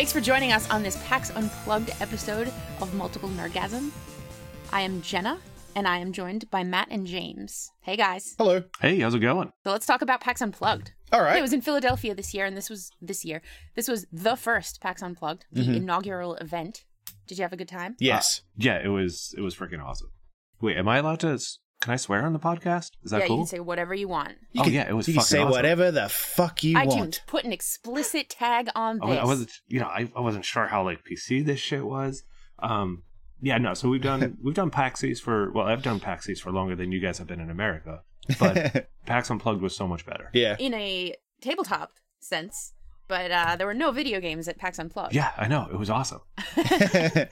Thanks for joining us on this PAX Unplugged episode of Multiple Nerdgasm. I am Jenna, and I am joined by Matt and James. Hey guys. Hello. Hey, how's it going? So let's talk about PAX Unplugged. All right. It was in Philadelphia this year, and this was this year. This was the first PAX Unplugged, the Mm-hmm. inaugural event. Did you have a good time? yes. Yeah, it was it was freaking awesome. Wait, am I allowed to? S- Can I swear on the podcast? Is that yeah, cool? you can say whatever you want. You oh can- yeah, it was. You can say awesome. whatever the fuck you want. iTunes, want. put an explicit tag on I, this. wa- I wasn't, you know, I, I wasn't sure how like PC this shit was. Um, yeah, no. So we've done we've done Paxies for well, I've done Paxies for longer than you guys have been in America, but PAX Unplugged was so much better. yeah. in a tabletop sense, but uh, there were no video games at PAX Unplugged. Yeah, I know it was awesome. yeah,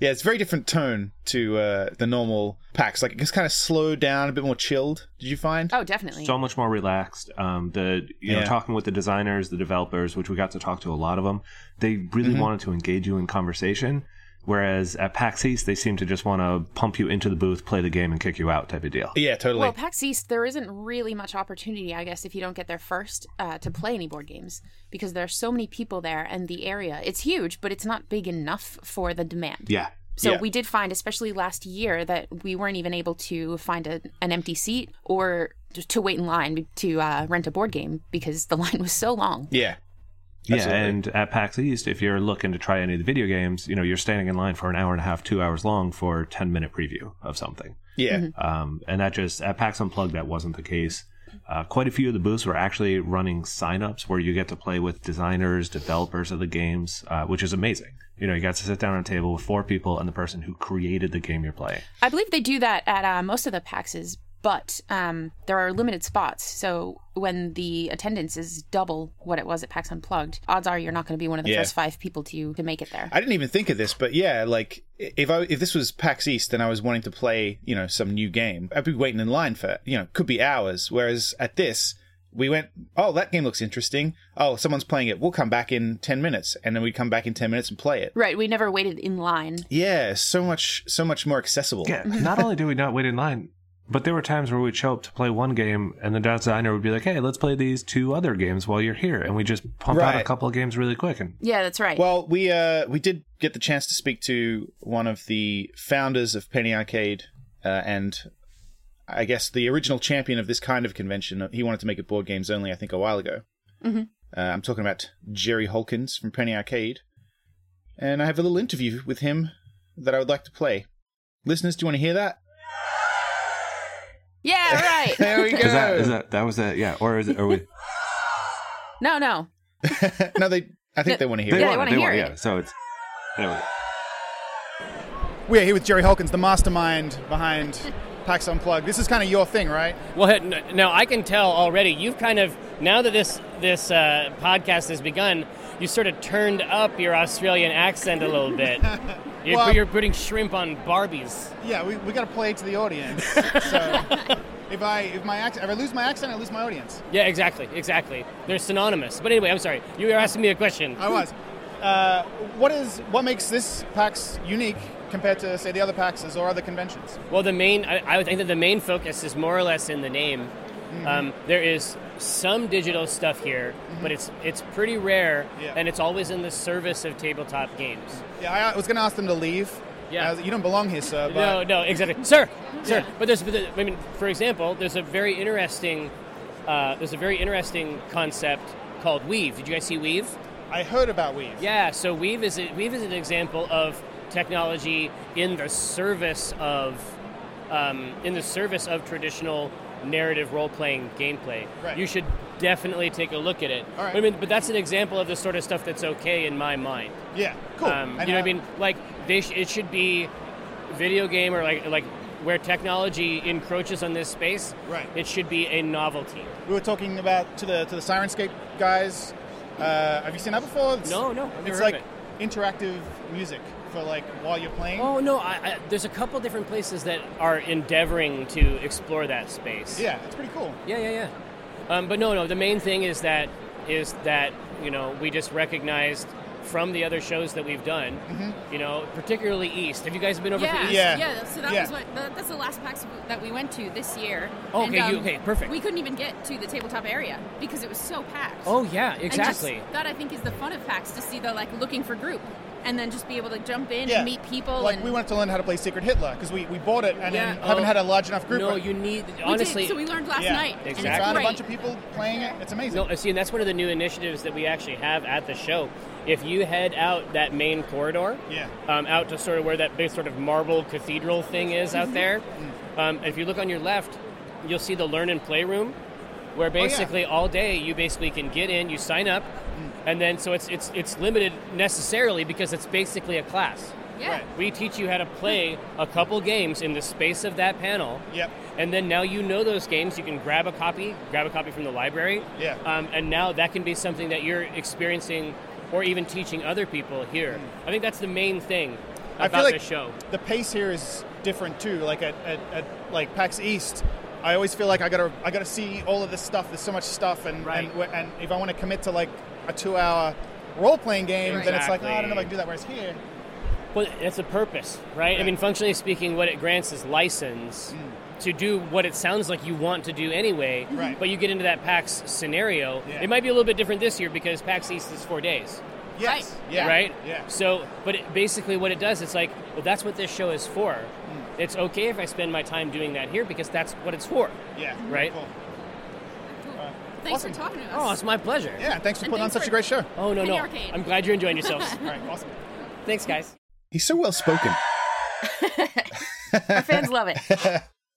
it's a very different tone to uh, the normal PAX. Like it gets kind of slowed down, a bit more chilled. Did you find? Oh, definitely. so much more relaxed. Um, the you know talking with the designers, the developers, which we got to talk to a lot of them. They really Mhm. wanted to engage you in conversation, whereas at PAX East they seem to just want to pump you into the booth, play the game, and kick you out type of deal. Yeah, totally. Well, PAX East, there isn't really much opportunity, I guess, if you don't get there first uh, to play any board games because there are so many people there and the area. It's huge, but it's not big enough for the demand. Yeah, So Yeah. we did find, especially last year, that we weren't even able to find a, an empty seat or to wait in line to uh, rent a board game because the line was so long. yeah. Yeah, Absolutely. and at PAX East, if you're looking to try any of the video games, you know, you're standing in line for an hour and a half, two hours long for a 10 minute preview of something. Yeah. Mm-hmm. Um, and that just, at PAX Unplugged, that wasn't the case. Uh, quite a few of the booths were actually running signups where you get to play with designers, developers of the games, uh, which is amazing. You know, you got to sit down at a table with four people and the person who created the game you're playing. I believe they do that at uh, most of the PAXs, but um, there are limited spots. So when the attendance is double what it was at PAX Unplugged, odds are you're not going to be one of the Yeah. first five people to to make it there. I didn't even think of this, but yeah, like if I if this was PAX East and I was wanting to play, you know, some new game, I'd be waiting in line for, you know, could be hours. Whereas at this, we went, oh, that game looks interesting. Oh, someone's playing it. We'll come back in ten minutes, and then we'd come back in ten minutes and play it. Right, we never waited in line. Yeah, so much, so much more accessible. Yeah, not only do we not wait in line, but there were times where we'd show up to play one game and the designer would be like, hey, let's play these two other games while you're here. And we just pump out a couple of games really quick. And Yeah, that's right. Well, we uh we did get the chance to speak to one of the founders of Penny Arcade, uh, and I guess the original champion of this kind of convention. He wanted to make it board games only, I think, a while ago. Mhm. Uh, I'm talking about Jerry Holkins from Penny Arcade, and I have a little interview with him that I would like to play. Listeners, do you want to hear that? Yeah, right. There we go. is that, is that, that was that, yeah. Or is it, are we, no, no. no, they. I think they want to hear they it. Yeah, want wanna hear want it. Yeah, so it's, there we go. We're here with Jerry Holkins, the mastermind behind PAX Unplugged. This is kind of your thing, right? Well, n- now I can tell already. You've kind of now that this this uh, podcast has begun, you sort of turned up your Australian accent a little bit. You're, Well- you're putting shrimp on Barbies. Yeah, we, we got to play to the audience. so if I if my accent, if I lose my accent, I lose my audience. Yeah, exactly, exactly. They're synonymous. But anyway, I'm sorry. You were asking me a question. I was. Uh, what is what makes this PAX unique compared to say the other PAXs or other conventions? Well, the main I, I would think that the main focus is more or less in the name. Um, there is some digital stuff here, but it's it's pretty rare, Yeah. and it's always in the service of tabletop games. Yeah, I, was going to ask them to leave. Yeah. Uh, you don't belong here, sir. But No, no, exactly, sir, sir. Yeah. But there's, I mean, for example, there's a very interesting, uh, there's a very interesting concept called Weave. Did you guys see Weave? I heard about Weave. Yeah. So Weave is a, Weave is an example of technology in the service of, um, in the service of traditional narrative role-playing gameplay. Right. You should definitely take a look at it. Right. I mean, but that's an example of the sort of stuff that's okay in my mind. Yeah, cool. Um, you know what I mean? Like they sh- it should be video game or like like where technology encroaches on this space. Right. It should be a novelty. We were talking about to the to the Syrinscape guys. Uh, have you seen that before? It's, No, no, I've never It's heard of like interactive music for like while you're playing. Oh no! I, I, there's a couple different places that are endeavoring to explore that space. Yeah, it's pretty cool. Yeah, yeah, yeah. Um, but no, no. The main thing is that is that you know we just recognized from the other shows that we've done. You know, particularly East. Have you guys been over Yeah, for East? Yeah. yeah. So that Yeah. was what that, that's the last PAX that we went to this year. Oh, And, okay, you- um, okay, perfect. We couldn't even get to the tabletop area because it was so packed. Oh yeah, And just- exactly. that I think is the fun of PAX to see the like looking for group and then just be able to jump in Yeah. and meet people. Like and we wanted to learn how to play Secret Hitler because we, we bought it and then Yeah, haven't oh, had a large enough group. No, but you need we honestly. did, so we learned last yeah. night. Exactly. And found it's a bunch of people playing it. It's amazing. No, see, and that's one of the new initiatives that we actually have at the show. If you head out that main corridor, Yeah. um, out to sort of where that big sort of marble cathedral thing is Mm-hmm. out there, um, if you look on your left, you'll see the learn and play room, where Oh, yeah. basically all day you basically can get in, you sign up, Mm. and then so it's it's it's limited necessarily because it's basically a class. Yeah. Right. We teach you how to play a couple games in the space of that panel. Yep. And then now you know those games. You can grab a copy, grab a copy from the library. Yeah. Um, and now that can be something that you're experiencing or even teaching other people here. I think that's the main thing I about feel like this show. the pace here is different too. Like at, at, at like PAX East, I always feel like I gotta I gotta see all of this stuff. There's so much stuff, and Right. and, and if I want to commit to like a two hour role playing game, then it's like oh, I don't know if I can do that. Whereas here, Well, it's a purpose, right? I mean, functionally speaking, what it grants is license mm. to do what it sounds like you want to do anyway. Right. But you get into that PAX scenario. Yeah. It might be a little bit different this year because PAX East is four days. yes, Right. yeah, right? yeah, So, but it, basically, what it does, it's like, well, that's what this show is for. It's okay if I spend my time doing that here because that's what it's for. yeah, Right. Cool. Thanks Awesome. for talking to us. Oh, it's my pleasure. Yeah, thanks for And putting on thanks such a great show. Oh no no! Arcade. I'm glad you're enjoying yourselves. All right, awesome. Thanks, guys. He's so well spoken. Our fans love it.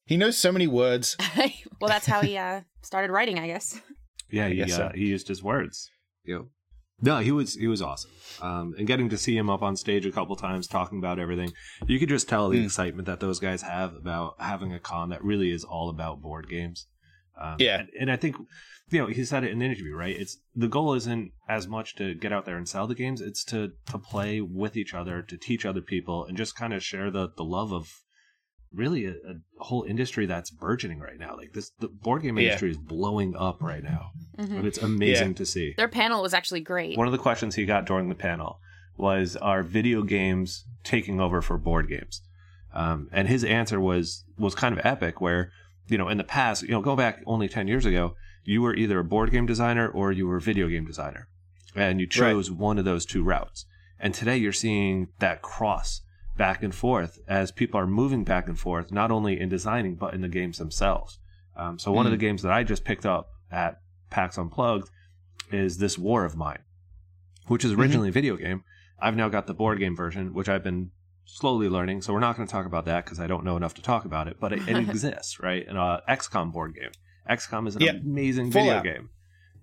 He knows so many words. well, that's how he uh, started writing, I guess. Yeah, he, guess uh, so. he used his words. Yep. No, he was he was awesome. Um, and getting to see him up on stage a couple times talking about everything, you could just tell the Mm. excitement that those guys have about having a con that really is all about board games. Um, Yeah. and, and I think you know he said it in the interview, right? It's the goal isn't as much to get out there and sell the games; it's to to play with each other, to teach other people, and just kind of share the the love of really a, a whole industry that's burgeoning right now. Like this, the board game Yeah. industry is blowing up right now, Mhm. and it's amazing Yeah. to see. Their panel was actually great. One of the questions he got during the panel was, "Are video games taking over for board games?" Um, and his answer was was kind of epic. Where you know, in the past, you know, go back only ten years ago, you were either a board game designer or you were a video game designer, and you chose one of those two routes. And today, you're seeing that cross back and forth as people are moving back and forth, not only in designing but in the games themselves. Um, so one of the games that I just picked up at PAX Unplugged is this War of Mine, which is originally a video game. I've now got the board game version, which I've been slowly learning. So we're not going to talk about that because I don't know enough to talk about it. But it, it exists, right? And uh, XCOM board game. XCOM is an Yeah. amazing Fallout. video game.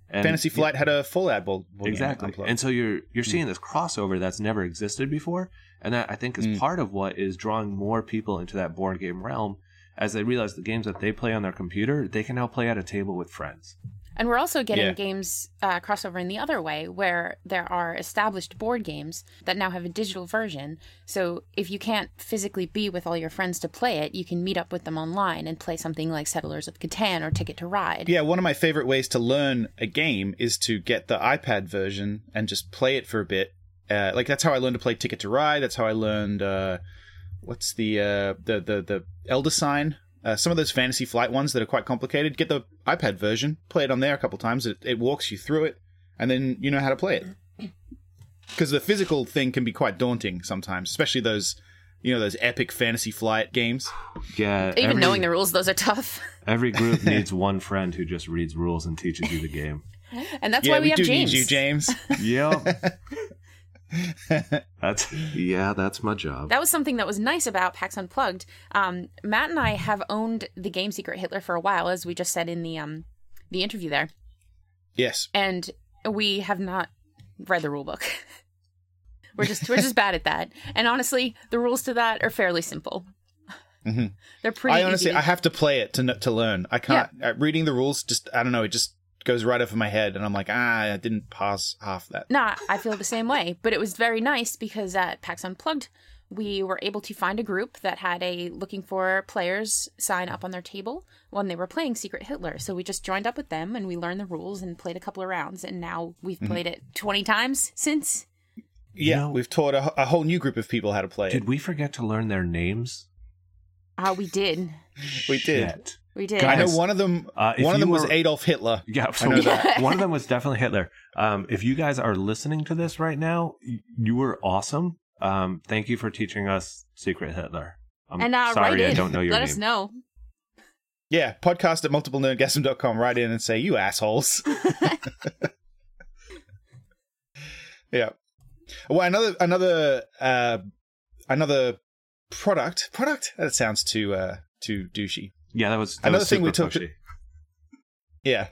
And- Fantasy Flight had a full ad board game exactly and so you're you're seeing this crossover that's never existed before and that i think is Mm. part of what is drawing more people into that board game realm as they realize the games that they play on their computer they can now play at a table with friends And we're also getting Yeah. games uh, crossover in the other way, where there are established board games that now have a digital version. So if you can't physically be with all your friends to play it, you can meet up with them online and play something like Settlers of Catan or Ticket to Ride. Yeah, one of my favorite ways to learn a game is to get the iPad version and just play it for a bit. Uh, like that's how I learned to play Ticket to Ride. That's how I learned uh, what's the uh, the the the Elder Sign. Uh, some of those Fantasy Flight ones that are quite complicated. Get the iPad version, play it on there a couple times. It, it walks you through it, and then you know how to play it. Because the physical thing can be quite daunting sometimes, especially those, you know, those epic Fantasy Flight games. yeah Even every, knowing the rules, those are tough. every group needs one friend who just reads rules and teaches you the game And that's yeah, why we, have do James. need you, James. yep that's yeah that's my job That was something that was nice about PAX Unplugged. Um, Matt and I have owned the game Secret Hitler for a while, as we just said in the um, the interview there, yes. and we have not read the rule book. we're just we're just bad at that. And honestly, the rules to that are fairly simple. Mhm. They're pretty. I honestly, easy. I have to play it to to learn. I can't uh, reading the rules. Just I don't know. It just goes right over my head, and I'm like, ah, I didn't pass half that. Nah, I feel the same way. But it was very nice because at PAX Unplugged, we were able to find a group that had a looking for players sign up on their table when they were playing Secret Hitler. So we just joined up with them and we learned the rules and played a couple of rounds. And now we've played it 20 times since. yeah, know- we've taught a, a whole new group of people how to play Did it. we forget to learn their names? Uh, we did. We did. Shit. We did. I know one of them. uh, one of you them was Adolf Hitler. Yeah, so know that. one of them was definitely Hitler. Um, if you guys are listening to this right now, you were awesome. Um, thank you for teaching us Secret Hitler. I'm and uh, sorry write I don't know your Let name. us know. Yeah, podcast at multiplenerdgasm.com. Write in and say, you assholes. yeah. Well, another, another, uh, another product, product? That sounds too, uh, too douchey. Yeah, that was that Another was thing we talked- pushy. Yeah.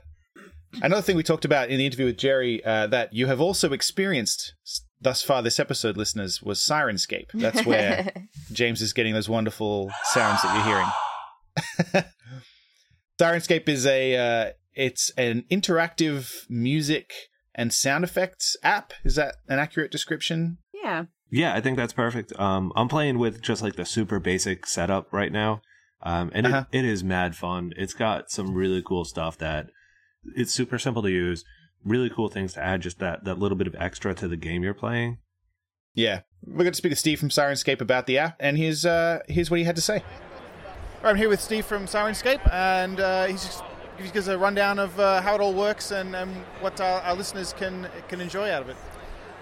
Another thing we talked about in the interview with Jerry uh, that you have also experienced thus far this episode, listeners, was Syrinscape. That's where James is getting those wonderful sounds that you're hearing. Syrinscape is a uh, it's an interactive music and sound effects app. Is that an accurate description? yeah. Yeah, I think that's perfect. Um, I'm playing with just like the super basic setup right now, um, and Uh-huh. it, it is mad fun. It's got some really cool stuff that it's super simple to use. Really cool things to add, just that that little bit of extra to the game you're playing. Yeah. We're going to speak with Steve from Syrinscape about the app, and here's uh, here's what he had to say. All right, I'm here with Steve from Syrinscape, and uh, he's just gives a rundown of uh, how it all works and, and what our, our listeners can can enjoy out of it.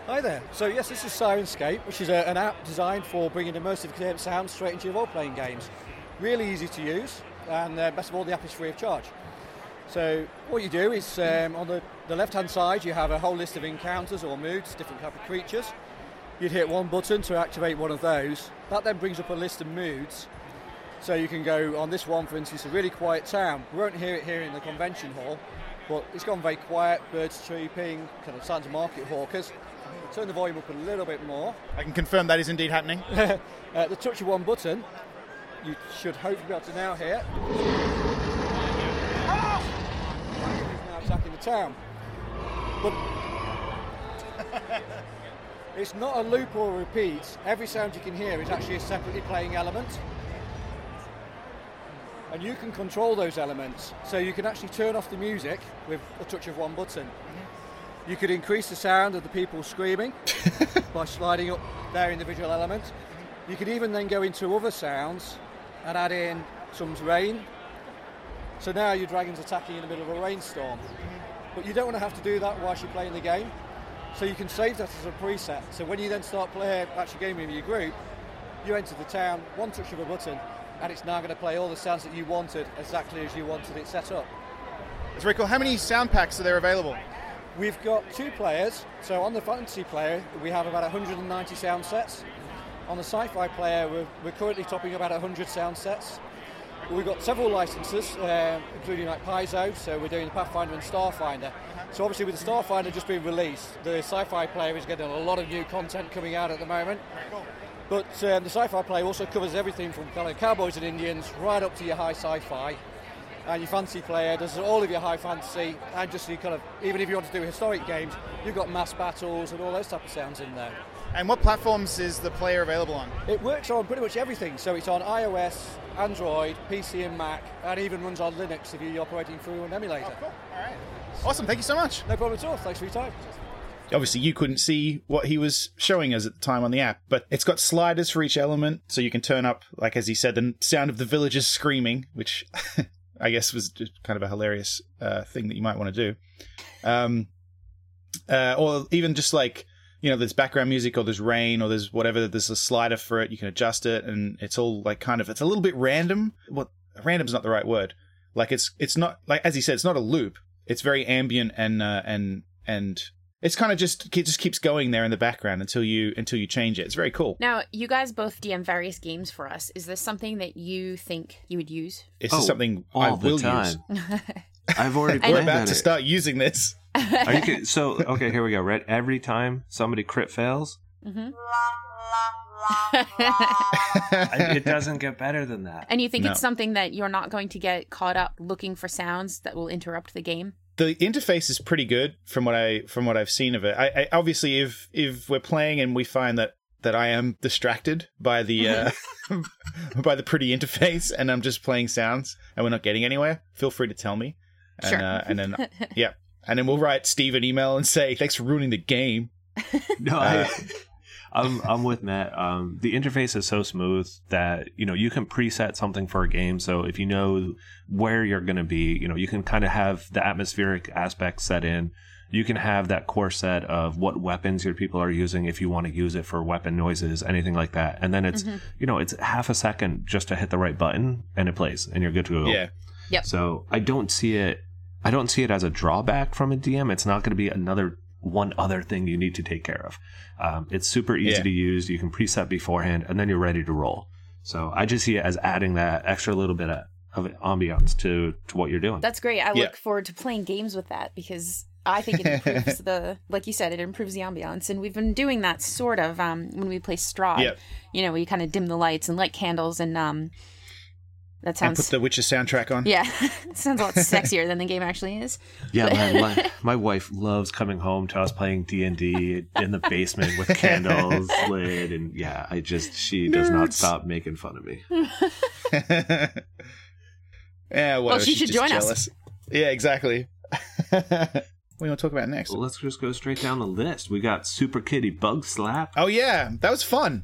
Hi there. So yes, this is Syrinscape, which is a, an app designed for bringing immersive sound straight into your role-playing games. Really easy to use, and uh, best of all, the app is free of charge. So what you do is um, on the, the left-hand side, you have a whole list of encounters or moods, different type of creatures. You'd hit one button to activate one of those. That then brings up a list of moods. So you can go on this one, for instance, a really quiet town. We won't hear it here in the convention hall, but it's gone very quiet, birds chirping, kind of starting to market hawkers. Turn the volume up a little bit more. I can confirm that is indeed happening. Uh, the touch of one button, you should hopefully be able to now hear. He's now attacking the town. But it's not a loop or a repeat. Every sound you can hear is actually a separately playing element. And you can control those elements. So you can actually turn off the music with a touch of one button. You could increase the sound of the people screaming by sliding up their individual element. You could even then go into other sounds and add in some rain. So now your dragon's attacking in the middle of a rainstorm. But you don't want to have to do that whilst you're playing the game. So you can save that as a preset. So when you then start playing actual game with your group, you enter the town, one touch of a button, and it's now going to play all the sounds that you wanted exactly as you wanted it set up. It's very cool. How many sound packs are there available? We've got two players. So on the fantasy player, we have about 190 sound sets. On the sci-fi player, we're, we're currently topping about 100 sound sets. We've got several licenses, uh, including like Paizo, so we're doing the Pathfinder and Starfinder. So obviously with the Starfinder just being released, the sci-fi player is getting a lot of new content coming out at the moment. But um, the sci-fi player also covers everything from kind of cowboys and Indians right up to your high sci-fi. And your fantasy player does all of your high fantasy, and just your kind of even if you want to do historic games, you've got mass battles and all those type of sounds in there. And what platforms is the player available on? It works on pretty much everything. So it's on iOS, Android, PC, and Mac, and even runs on Linux if you're operating through an emulator. Cool. All right. Awesome. Thank you so much. No problem at all. Thanks for your time. Obviously, you couldn't see what he was showing us at the time on the app, but it's got sliders for each element, so you can turn up, like as he said, the sound of the villagers screaming, which I guess was just kind of a hilarious uh, thing that you might want to do. Um, uh, or even just like you know, there's background music or there's rain or there's whatever. There's a slider for it. You can adjust it, and it's all like kind of it's a little bit random. What random's not the right word. Like it's it's not like as he said, it's not a loop. It's very ambient and uh, and and it's kind of just it just keeps going there in the background until you until you change it. It's very cool. Now, you guys both DM various games for us. Is this something that you think you would use? It's Oh, just something all I the will time. use. I've already We're planned about to it. start using this. Are you kidding? So okay, here we go. Right, every time somebody crit fails, hmm I- it doesn't get better than that. and you think No. it's something that you're not going to get caught up looking for sounds that will interrupt the game? the interface is pretty good from what I from what I've seen of it. I, I obviously if if we're playing and we find that that I am distracted by the uh, by the pretty interface and I'm just playing sounds and we're not getting anywhere, feel free to tell me. And Sure. uh, and then yeah, and then we'll write Steve an email and say thanks for ruining the game. No, Uh, I, I'm I'm with Matt. Um, the interface is so smooth that you know you can preset something for a game. So if you know where you're going to be, you know you can kind of have the atmospheric aspect set in. You can have that core set of what weapons your people are using if you want to use it for weapon noises, anything like that. And then it's you know it's half a second just to hit the right button and it plays and you're good to go. Yeah. Yep. So I don't see it. I don't see it as a drawback from a DM. It's not going to be another one other thing you need to take care of. Um, it's super easy Yeah. to use. You can preset beforehand, and then you're ready to roll. So I just see it as adding that extra little bit of, of ambiance to to what you're doing. That's great. I Yeah. look forward to playing games with that because I think it improves the, like you said, it improves the ambiance. And we've been doing that sort of um, when we play Strahd. Yep. You know, we kind of dim the lights and light candles, and um, that sounds. And sounds. put the Witcher soundtrack on. yeah, it sounds a lot sexier than the game actually is. yeah, my, my, my wife loves coming home to us playing D and D in the basement with candles lit, and yeah, I just she does not stop making fun of me. yeah, well, she should just join us. Yeah, exactly. what do you want to talk about next? So let's just go straight down the list. We got Super Kitty Bug Slap. Oh yeah, that was fun.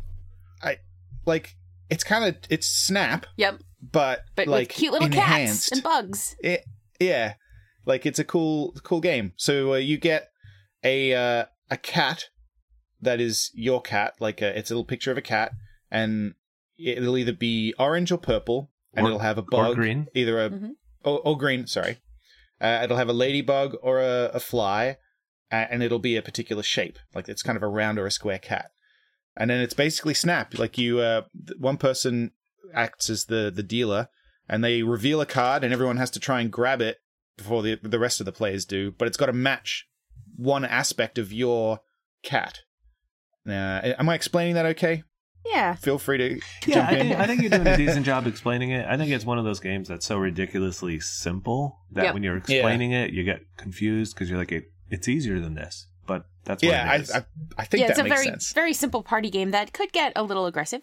I like. It's kind of it's Snap, Yep, but, but like with cute little enhanced. cats and bugs. It, yeah, like it's a cool, cool game. So uh, you get a uh, a cat that is your cat. Like a, it's a little picture of a cat, and it'll either be orange or purple, and Or- it'll have a or bug, green. either a Mhm. or, or green. Sorry, uh, it'll have a ladybug or a, a fly, uh, and it'll be a particular shape. Like it's kind of a round or a square cat. And then it's basically Snap. Like you, uh, one person acts as the the dealer, and they reveal a card, and everyone has to try and grab it before the the rest of the players do. But it's got to match one aspect of your cat. Now, am I explaining that okay? Yeah, Feel free to Yeah, jump I in. think, I think you're doing a decent job explaining it. I think it's one of those games that's so ridiculously simple that Yep. when you're explaining it, you get confused because you're like, it, it's easier than this. But that's what yeah, it I. I I think yeah, that it's a makes very sense. very simple party game that could get a little aggressive.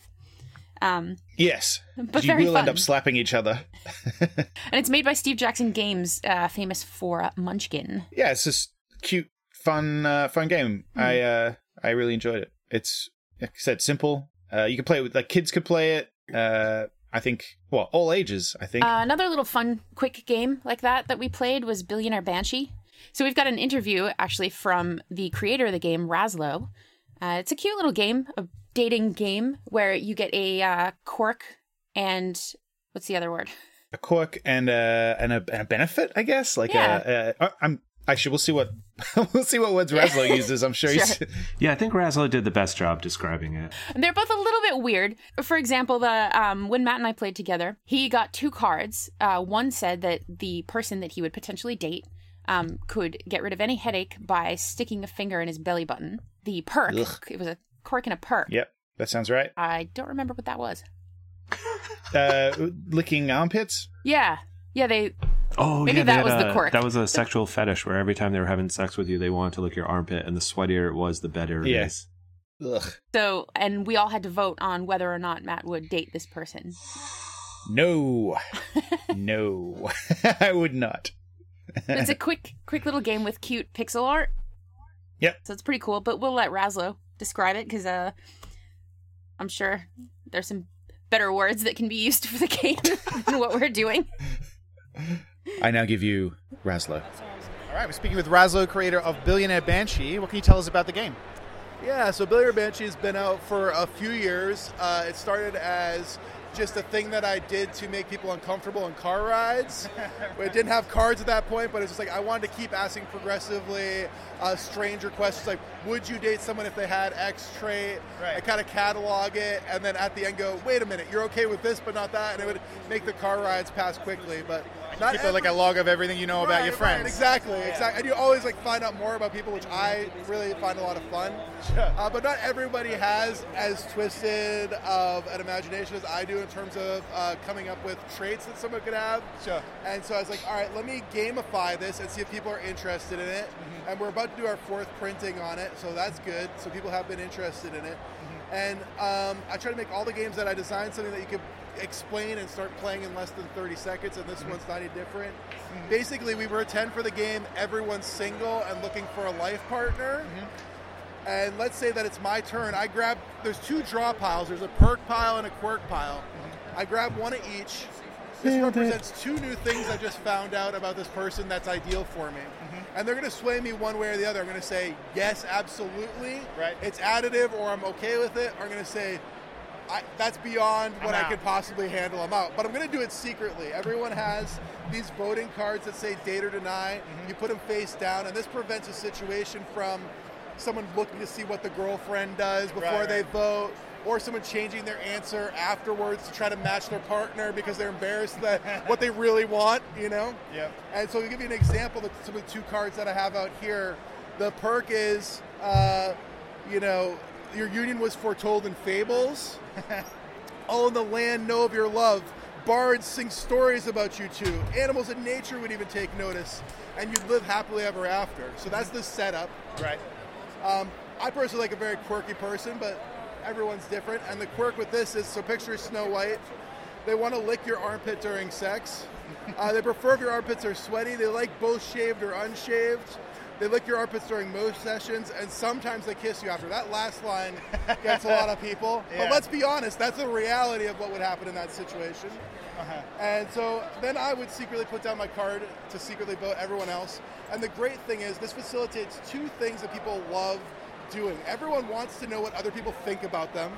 Um, Yes, but you will fun. end up slapping each other. and it's made by Steve Jackson Games, uh, famous for Munchkin. yeah, it's just cute, fun, uh, fun game. Hmm. I uh, I really enjoyed it. It's like I said, simple. Uh, you can play it with like kids could play it. Uh, I think well, all ages. I think. Uh, another little fun, quick game like that that we played was Billionaire Banshee. So we've got an interview actually from the creator of the game, Razlo. Uh, it's a cute little game, a dating game where you get a uh, cork and what's the other word? a quirk and a and a, and a benefit, I guess. Like Yeah. uh, uh, I'm actually we'll see what we'll see what words Razlo uses. I'm sure, he's yeah, I think Razlo did the best job describing it. And they're both a little bit weird. For example, the um, when Matt and I played together, he got two cards. Uh, one said that the person that he would potentially date um, could get rid of any headache by sticking a finger in his belly button. The perk, Ugh. it was a cork and a perk. Yep, that sounds right. I don't remember what that was. Uh, licking armpits. Yeah, yeah, they. Oh, Maybe yeah, that was had the a- quirk. That was a sexual fetish where every time they were having sex with you, they wanted to lick your armpit, and the sweatier it was, the better Yes. Yeah. Ugh. So, and we all had to vote on whether or not Matt would date this person. No, no, I would not. It's a quick, quick little game with cute pixel art. Yep. So it's pretty cool. But we'll let Razlo describe it because uh, I'm sure there's some better words that can be used for the game than what we're doing. I now give you Razlo. All right, we're speaking with Razlo, creator of Billionaire Banshee. What can you tell us about the game? Yeah, so Billionaire Banshee has been out for a few years. Uh, it started as just a thing that I did to make people uncomfortable in car rides. we didn't have cards at that point, but it's just like I wanted to keep asking progressively uh, stranger questions like, would you date someone if they had X trait? Right. I kind of catalog it, and then at the end go, wait a minute, you're okay with this, but not that, and it would make the car rides pass quickly. But not Keep like a log of everything you know about Right, your right, friends. exactly, exactly. And you always like find out more about people, which I really find a lot of fun. Uh, but not everybody has as twisted of an imagination as I do in terms of uh, coming up with traits that someone could have. Sure. And so I was like, all right, let me gamify this and see if people are interested in it. Mm-hmm. And we're about to do our fourth printing on it, so that's good. So people have been interested in it. Mm-hmm. And um, I try to make all the games that I design something that you could explain and start playing in less than 30 seconds, and this Mm-hmm. one's not any different. Mm-hmm. Basically, we were 10 for the game everyone's single and looking for a life partner. Mm-hmm. And let's say that it's my turn. I grab. There's two draw piles. There's a perk pile and a quirk pile. Mm-hmm. I grab one of each. This represents two new things I just found out about this person that's ideal for me. And they're going to sway me one way or the other. I'm going to say, yes, absolutely. Right. It's additive or I'm okay with it. Or I'm going to say, I, that's beyond what I could possibly handle. I'm out. But I'm going to do it secretly. Everyone has these voting cards that say date or deny. Mm-hmm. You put them face down, and this prevents a situation from someone looking to see what the girlfriend does before Right, they right. vote, or someone changing their answer afterwards to try to match their partner because they're embarrassed that what they really want, you know? Yeah. And so to give you an example, of some of the two cards that I have out here, the perk is, uh, you know, your union was foretold in fables. All in the land know of your love. Bards sing stories about you two. Animals in nature would even take notice, and you'd live happily ever after. So that's the setup. Right. Um, I personally like a very quirky person, but everyone's different. And the quirk with this is so picture Snow White. They want to lick your armpit during sex. Uh, they prefer if your armpits are sweaty. They like both shaved or unshaved. They lick your armpits during most sessions, and sometimes they kiss you after. That last line gets a lot of people. Yeah. But let's be honest, that's the reality of what would happen in that situation. Uh-huh. And so then I would secretly put down my card to secretly vote everyone else. And the great thing is, this facilitates two things that people love doing. Everyone wants to know what other people think about them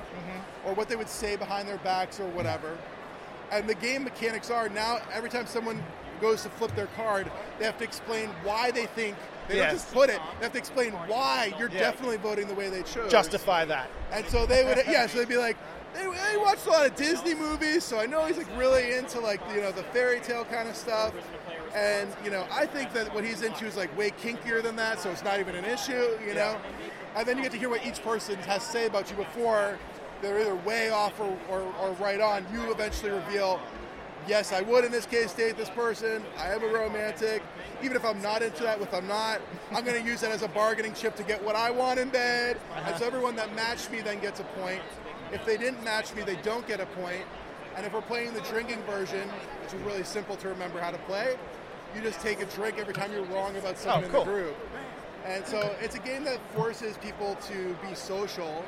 or what they would say behind their backs or whatever. And the game mechanics are now every time someone goes to flip their card, they have to explain why they think. They Yes. don't just put it. They have to explain why you're Yeah. definitely voting the way they chose. Justify that. And so they would, yeah. So they'd be like, they, they watched a lot of Disney movies, so I know he's like really into like you know the fairy tale kind of stuff. And you know, I think that what he's into is like way kinkier than that, so it's not even an issue, you know. And then you get to hear what each person has to say about you before they're either way off or, or, or right on. You eventually reveal, yes, I would in this case date this person. I am a romantic. Even if I'm not into that, with I'm not, I'm going to use that as a bargaining chip to get what I want in bed. And so everyone that matched me then gets a point. If they didn't match me, they don't get a point. And if we're playing the drinking version, which is really simple to remember how to play, you just take a drink every time you're wrong about something Oh, in the group. And so it's a game that forces people to be social,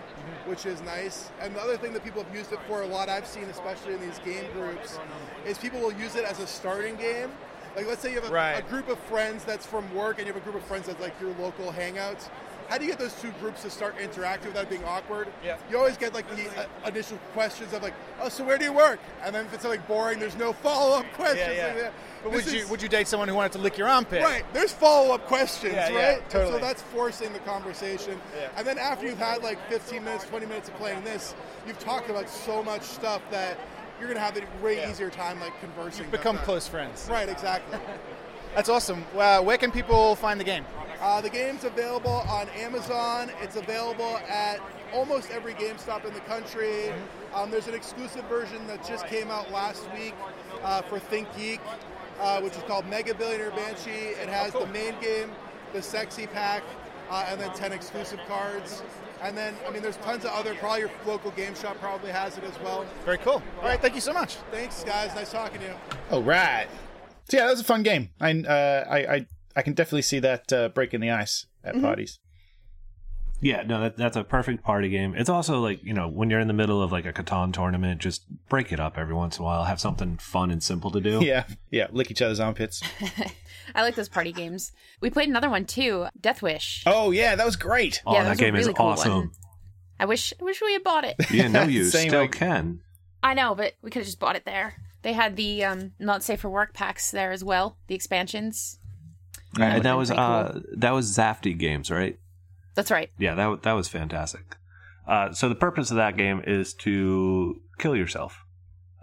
which is nice. And the other thing that people have used it for a lot, I've seen, especially in these game groups, is people will use it as a starting game. Like, let's say you have a, Right. a group of friends that's from work, and you have a group of friends that's like your local hangouts. How do you get those two groups to start interacting without being awkward? Yeah. You always get like the uh, initial questions of like, "Oh, so where do you work?" And then if it's like boring, there's no follow-up questions. Yeah, yeah. Like that. But would you is- would you date someone who wanted to lick your armpit? Right. There's follow up questions, Yeah, right? yeah, totally. so that's forcing the conversation. Yeah. And then after you've had like 15 minutes, 20 minutes of playing this, you've talked about so much stuff that you're going to have a way easier time like conversing. You've become close friends. Right, exactly. That's awesome. Well, where can people find the game? uh, the game's available on Amazon. It's available at almost every GameStop in the country. Um, there's an exclusive version that just came out last week uh, for Think Geek, uh, which is called Mega Billionaire Banshee. It has the main game, the sexy pack, uh, and then 10 exclusive cards. And then, I mean, there's tons of other, probably your local game shop probably has it as well. Very cool. All right, thank you so much. Thanks, guys. Nice talking to you. All right. So yeah, that was a fun game. I uh, I, I I can definitely see that uh, breaking the ice at parties. Yeah, no, that, that's a perfect party game. It's also like, you know, when you're in the middle of like a Catan tournament, just break it up every once in a while. Have something fun and simple to do. Yeah, yeah. Lick each other's armpits. I like those party games. We played another one too, Death Wish. Oh yeah, that was great. Oh, Yeah, that that was a game is cool awesome. one. I wish I wish we had bought it. Yeah, no, you Same, still like- can. I know, but we could have just bought it there. They had the um, not safe for work packs there as well. The expansions. and would've that was pretty uh, that was Zafty Games, right? That's right. Yeah, that that was fantastic. Uh, so the purpose of that game is to kill yourself.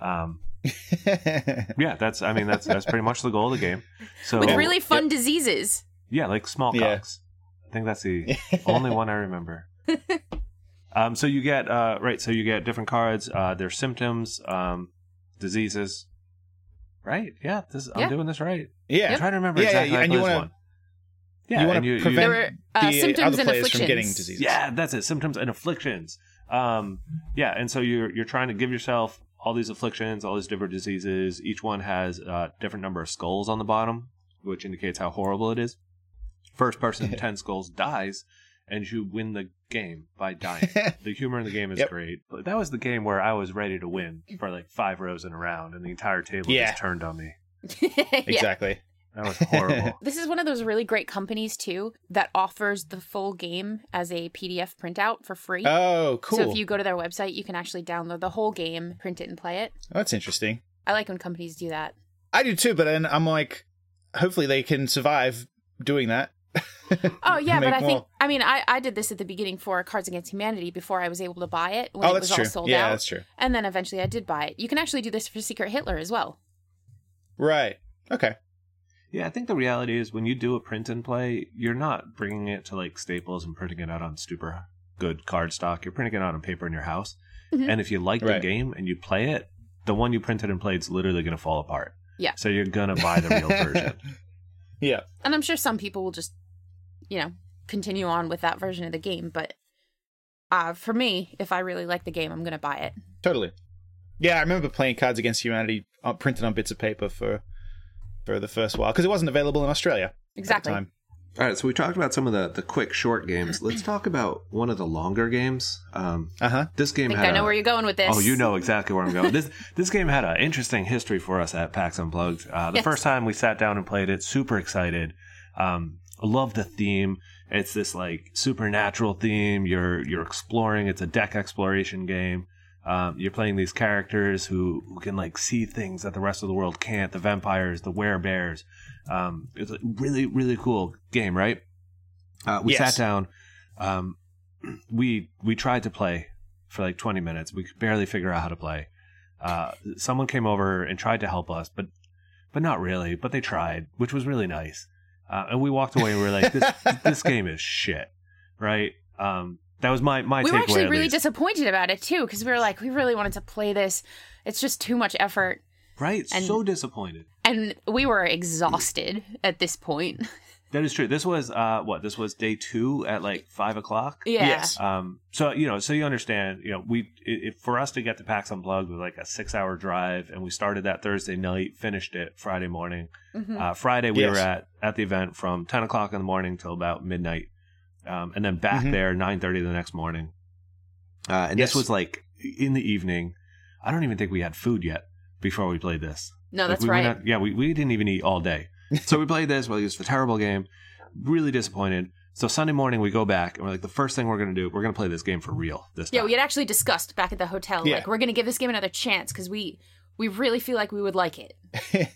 Um, yeah, that's I mean that's that's pretty much the goal of the game. So With really fun diseases. Yeah, like smallpox. I think that's the only one I remember. um, so you get uh, right. So you get different cards. Uh, their symptoms, um, diseases. Right. Yeah. This I'm doing this right. yeah. I'm trying to remember Yeah, yeah, exactly. and you wanna- one. Yeah, you want to you- you- prevent There were, uh, the symptoms other and players from getting diseases. Yeah, that's it. Symptoms and afflictions. Um, yeah, and so you're you're trying to give yourself all these afflictions, all these different diseases. Each one has a different number of skulls on the bottom, which indicates how horrible it is. First person ten skulls dies, and you win the game by dying. the humor in the game is Yep. great. But that was the game where I was ready to win for like five rows in a round, and the entire table Yeah. just turned on me. Exactly. That was horrible. This is one of those really great companies too that offers the full game as a PDF printout for free. Oh, cool. So if you go to their website, you can actually download the whole game, print it, and play it. Oh, that's interesting. I like when companies do that. I do too, but then I'm like, hopefully they can survive doing that. Oh yeah, but I think. I mean I, I did this at the beginning for Cards Against Humanity before I was able to buy it when Oh, it that's was true. all sold Yeah, out. that's true. And then eventually I did buy it. You can actually do this for Secret Hitler as well. Right. Okay. Yeah, I think the reality is when you do a print and play, you're not bringing it to like Staples and printing it out on super good card stock. You're printing it out on paper in your house. Mhm. And if you like the game and you play it, the one you printed and played is literally going to fall apart. Yeah. So you're going to buy the real version. Yeah. And I'm sure some people will just, you know, continue on with that version of the game. But uh, for me, if I really like the game, I'm going to buy it. Totally. Yeah, I remember playing Cards Against Humanity uh, printed on bits of paper for for the first while because it wasn't available in Australia at the Exactly. time. All right, so we talked about some of the, the quick short games. Let's talk about one of the longer games. Um, Uh huh. this I game think had I know a- where you're going with this. Oh, you know exactly where I'm going. this this game had an interesting history for us at PAX Unplugged. Uh, the Yes. first time we sat down and played it, super excited. Um, love the theme. It's this like supernatural theme. You're you're exploring. It's a deck exploration game. Um, you're playing these characters who, who can like see things that the rest of the world can't. The vampires, the werebears. Um, it's a really really cool game, right? Uh, we Yes. sat down. Um, we we tried to play for like 20 minutes. We could barely figure out how to play. Uh, someone came over and tried to help us, but but not really. But they tried, which was really nice. Uh, and we walked away and we were like, "This this game is shit," right? Um, that was my my we were actually at really least. disappointed about it too because we were like, we really wanted to play this. It's just too much effort. right. and- so disappointed. And we were exhausted at this point. That is true. This was uh what? This was day two at like five o'clock. Yeah. Yes. Um, so you know, so you understand, you know, we it, for us to get the PAX Unplugged was like a six-hour drive, and we started that Thursday night, finished it Friday morning. Mhm. Uh, Friday we Yes. were at at the event from ten o'clock in the morning till about midnight, um, and then back Mhm. there nine thirty the next morning. Uh, and Yes. this was like in the evening. I don't even think we had food yet before we played this. No, Like, that's we right. went out- yeah, we, we didn't even eat all day. so we played this. Well, it was a terrible game. Really disappointed. So Sunday morning we go back and we're like, the first thing we're gonna do, we're gonna play this game for real this time. yeah, we had actually discussed back at the hotel, Yeah. like we're gonna give this game another chance because we we really feel like we would like it.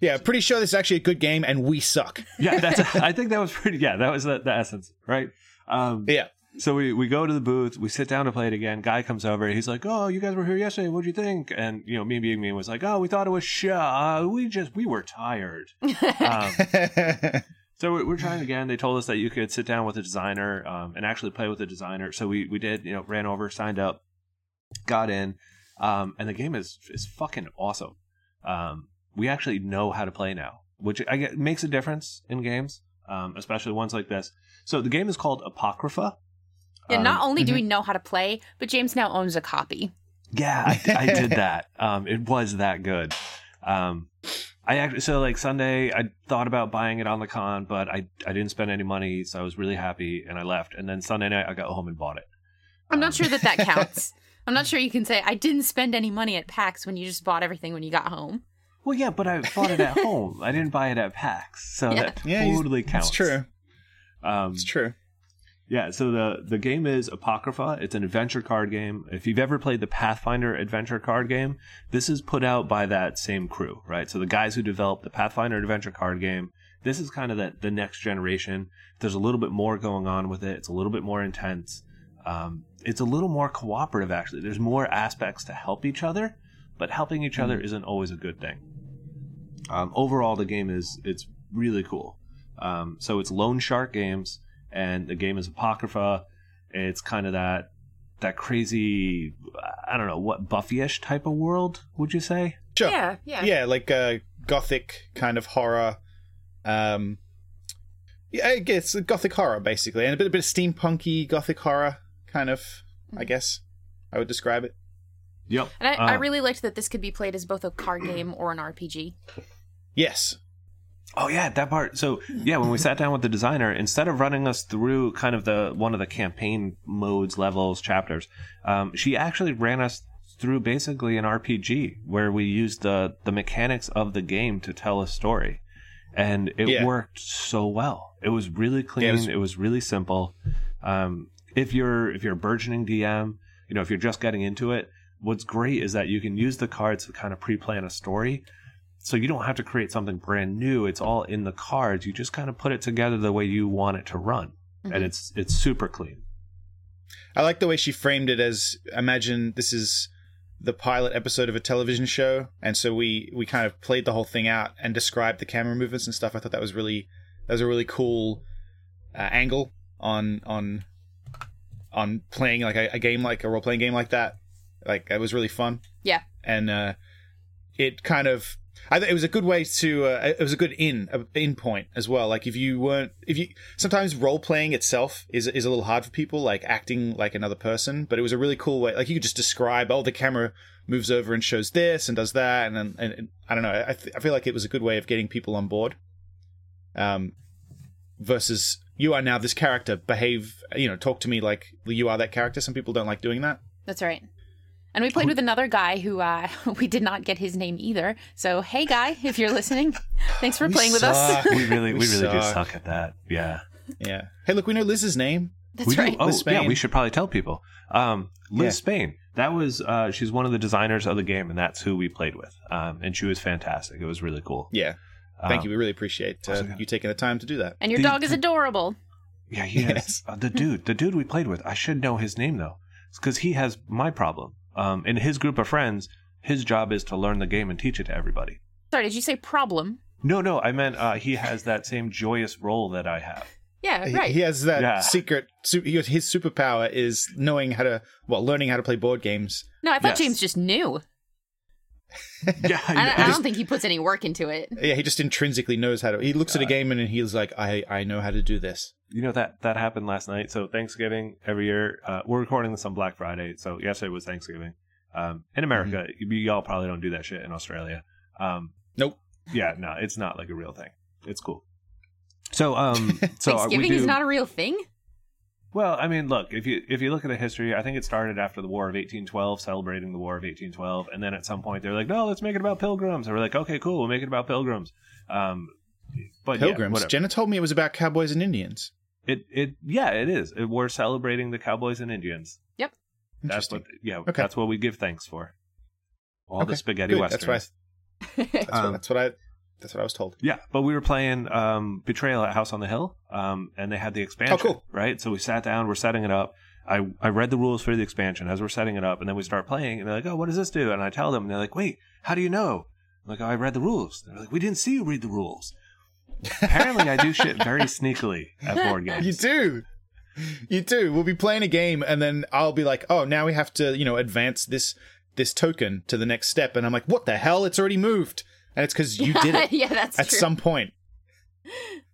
Yeah, pretty sure this is actually a good game, and we suck. yeah, that's. I think that was pretty. Yeah, that was the, the essence, right? Um, Yeah. So we, we go to the booth, we sit down to play it again. Guy comes over, he's like, "Oh, you guys were here yesterday. What'd you think?" And you know, me being me was like, "Oh, we thought it was shit. Uh, we just we were tired." um, so we're, we're trying again. They told us that you could sit down with a designer um, and actually play with a designer. So we we did. You know, ran over, signed up, got in, um, and the game is is fucking awesome. Um, we actually know how to play now, which I get makes a difference in games, um, especially ones like this. So the game is called Apocrypha. And Um, not only do mhm. we know how to play, but James now owns a copy. Yeah, I, I did that. Um, it was that good. Um, I actually so like Sunday, I thought about buying it on the con, but I I didn't spend any money, so I was really happy, and I left. And then Sunday night, I got home and bought it. I'm Um, not sure that that counts. I'm not sure you can say I didn't spend any money at PAX when you just bought everything when you got home. Well, yeah, but I bought it at home. I didn't buy it at PAX, so Yeah. that Yeah, totally counts. It's true. Um, It's true. Yeah, so the the game is Apocrypha. It's an adventure card game. If you've ever played the Pathfinder adventure card game, this is put out by that same crew, right? So the guys who developed the Pathfinder adventure card game, this is kind of the, the next generation. There's a little bit more going on with it. It's a little bit more intense. Um, it's a little more cooperative, actually. There's more aspects to help each other, but helping each other isn't always a good thing. Um, overall, the game is it's really cool. Um, so it's Lone Shark Games, and the game is Apocrypha. It's kind of that that crazy, I don't know what Buffy-ish type of world. Would you say? Sure. Yeah, yeah. Yeah, like a gothic kind of horror. Um, yeah, I guess gothic horror basically, and a bit, a bit of steampunky gothic horror kind of. I guess I would describe it. Yep. And I, I Uh, really liked that this could be played as both a card game or an RPG. Yes. Oh yeah, that part. So yeah, when we sat down with the designer, instead of running us through kind of the one of the campaign modes, levels, chapters, um, she actually ran us through basically an RPG where we used the the mechanics of the game to tell a story, and it Yeah. worked so well. It was really clean. Yeah, it it, was- was, really simple. Um, if you're if you're a burgeoning DM, you know if you're just getting into it, what's great is that you can use the cards to kind of pre-plan a story so you don't have to create something brand new it's all in the cards you just kind of put it together the way you want it to run and it's it's super clean I like the way she framed it as imagine this is the pilot episode of a television show, and so we we kind of played the whole thing out and described the camera movements and stuff. I thought that was really that was a really cool uh, angle on on on playing like a, a game like a role playing game like that. Like it was really fun. Yeah. and uh, it kind of I think it was a good way to uh, it was a good in a in point as well. Like if you weren't if you sometimes role playing itself is is a little hard for people, like acting like another person. But it was a really cool way. Like you could just describe, oh, the camera moves over and shows this and does that, and and, and I don't know. I th- I feel like it was a good way of getting people on board. Um, versus you are now this character. Behave, you know, talk to me like you are that character. Some people don't like doing that. That's right. And we played with another guy who uh, we did not get his name either. So, hey, guy, if you're listening, thanks for We playing with us. we really we, We really do suck. suck at that yeah Yeah. Hey, look, we know Liz's name. That's we right. do. Oh, Liz yeah. We should probably tell people. Um, Liz Yeah. Spain. That was uh, she's one of the designers of the game, and that's who we played with. Um, and she was fantastic. It was really cool. Yeah. Thank Um, you. We really appreciate uh, also- you taking the time to do that. And your The- dog is adorable. Yeah, he Yes. is. Uh, the dude, the dude we played with, I should know his name though, because he has my problem. Um, in his group of friends, his job is to learn the game and teach it to everybody. Sorry, did you say problem? No, no, I meant uh, he has that same joyous role that I have. Yeah, He- right. He has that Yeah. secret. Su- his superpower is knowing how to, well, learning how to play board games. No, I thought Yes. James just knew. Yeah, I, yeah. I don't think he puts any work into it. Yeah, he just intrinsically knows how to. He looks at a game and he's like, I, I know how to do this. you know that that happened last night. So Thanksgiving every year, uh, we're recording this on Black Friday. So yesterday was Thanksgiving. Um, in America, y y'all probably don't do that shit in Australia. Um, Nope. yeah, no, it's not like a real thing. It's cool. So, um, so uh, we Thanksgiving do, is not a real thing. Well, I mean, look if you if you look at the history, I think it started after the War of 1812, celebrating the War of 1812, and then at some point they're like, no, let's make it about pilgrims. And we're like, okay, cool, we'll make it about pilgrims. Um, but Pilgrims. whatever. Jenna told me it was about cowboys and Indians. It it yeah, it is. It, we're celebrating the cowboys and Indians. Yep. That's what yeah, Okay. that's what we give thanks for. All the spaghetti good. westerns. That's what, I, that's, Um, what, that's what I. That's what I was told. Yeah, but we were playing um, Betrayal at House on the Hill, um, and they had the expansion. Oh, cool. Right, so we sat down, we're setting it up. I, I read the rules for the expansion as we're setting it up, and then we start playing, and they're like, "Oh, what does this do?" And I tell them, and they're like, "Wait, how do you know?" I'm like, oh, "I read the rules." They're like, "We didn't see you read the rules." Apparently, I do shit very sneakily at board games. You do. You do. We'll be playing a game, and then I'll be like, "Oh, now we have to, you know, advance this this token to the next step." And I'm like, "What the hell? It's already moved." And it's because you did it yeah, that's at true. some point.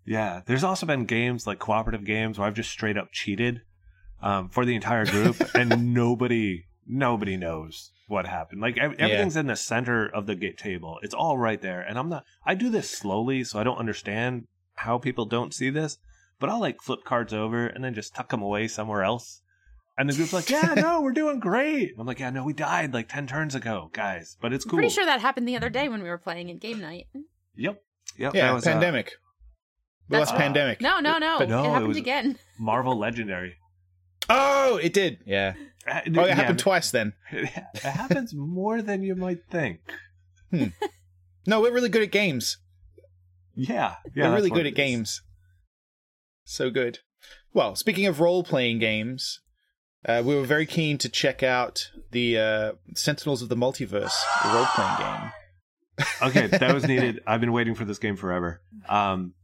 Yeah, there's also been games like cooperative games where I've just straight up cheated um, for the entire group, and nobody nobody knows what happened. Like ev- everything's in the center of the gate table; it's all right there. And I'm not. I do this slowly, so I don't understand how people don't see this. But I'll like flip cards over and then just tuck them away somewhere else. And the group's like, "Yeah, no, we're doing great." I'm like, "Yeah, no, we died like ten turns ago, guys, but it's I'm cool." pretty sure that happened the other day when we were playing at game night. Yep, yep. Yeah, that was, uh, pandemic. the That's last right. pandemic. No, no, no. But no, it it happened was- again. Marvel Legendary. Oh, it did. Yeah. Uh, Oh, it yeah, happened twice then. It happens more than you might think. No, we're really good at games. Yeah, yeah. we're really good at games. So good. Well, speaking of role playing games, uh, we were very keen to check out the uh, Sentinels of the Multiverse role playing game. Okay, that was needed. I've been waiting for this game forever. Um,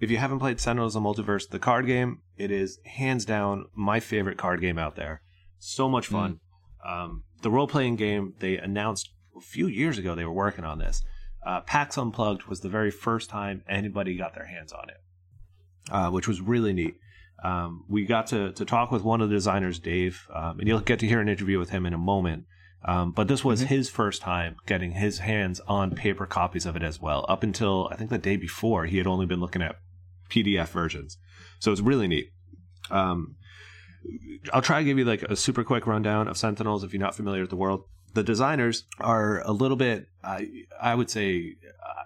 if you haven't played Sentinels of the Multiverse, the card game, it is hands down my favorite card game out there. So much fun. Um, the role playing game they announced a few years ago they were working on this. Uh, PAX Unplugged was the very first time anybody got their hands on it, uh, which was really neat. Um, we got to, to talk with one of the designers, Dave, um, and you'll get to hear an interview with him in a moment. Um, but this was his first time getting his hands on paper copies of it as well. Up until I think the day before, he had only been looking at PDF versions. So it's really neat. Um, I'll try to give you like a super quick rundown of Sentinels if you're not familiar with the world. The designers are a little bit, I I would say, uh,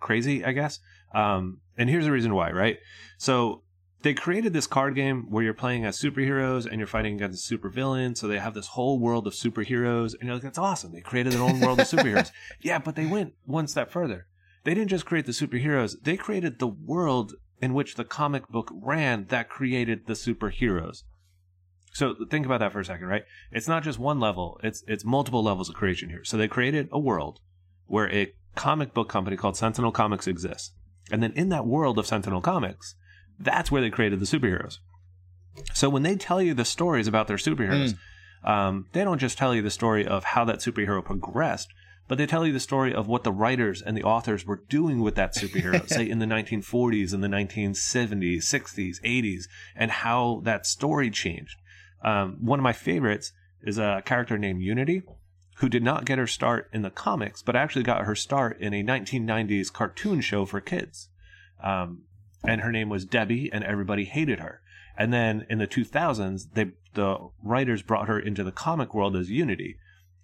crazy, I guess. Um, and here's the reason why, right? So they created this card game where you're playing as superheroes and you're fighting against supervillains. So they have this whole world of superheroes, and you're like, that's awesome. They created their own world of superheroes. Yeah, but they went one step further. They didn't just create the superheroes; they created the world in which the comic book ran that created the superheroes. So think about that for a second, right? It's not just one level; it's it's multiple levels of creation here. So they created a world where a comic book company called Sentinel Comics exists, and then in that world of Sentinel Comics, that's where they created the superheroes. So when they tell you the stories about their superheroes, um, they don't just tell you the story of how that superhero progressed, but they tell you the story of what the writers and the authors were doing with that superhero, say in the 1940s, in the 1970s, 60s, 80s, and how that story changed. Um, one of my favorites is a character named Unity, who did not get her start in the comics, but actually got her start in a 1990s cartoon show for kids. Um, and her name was Debbie, and everybody hated her. And then in the 2000s, they the writers brought her into the comic world as Unity,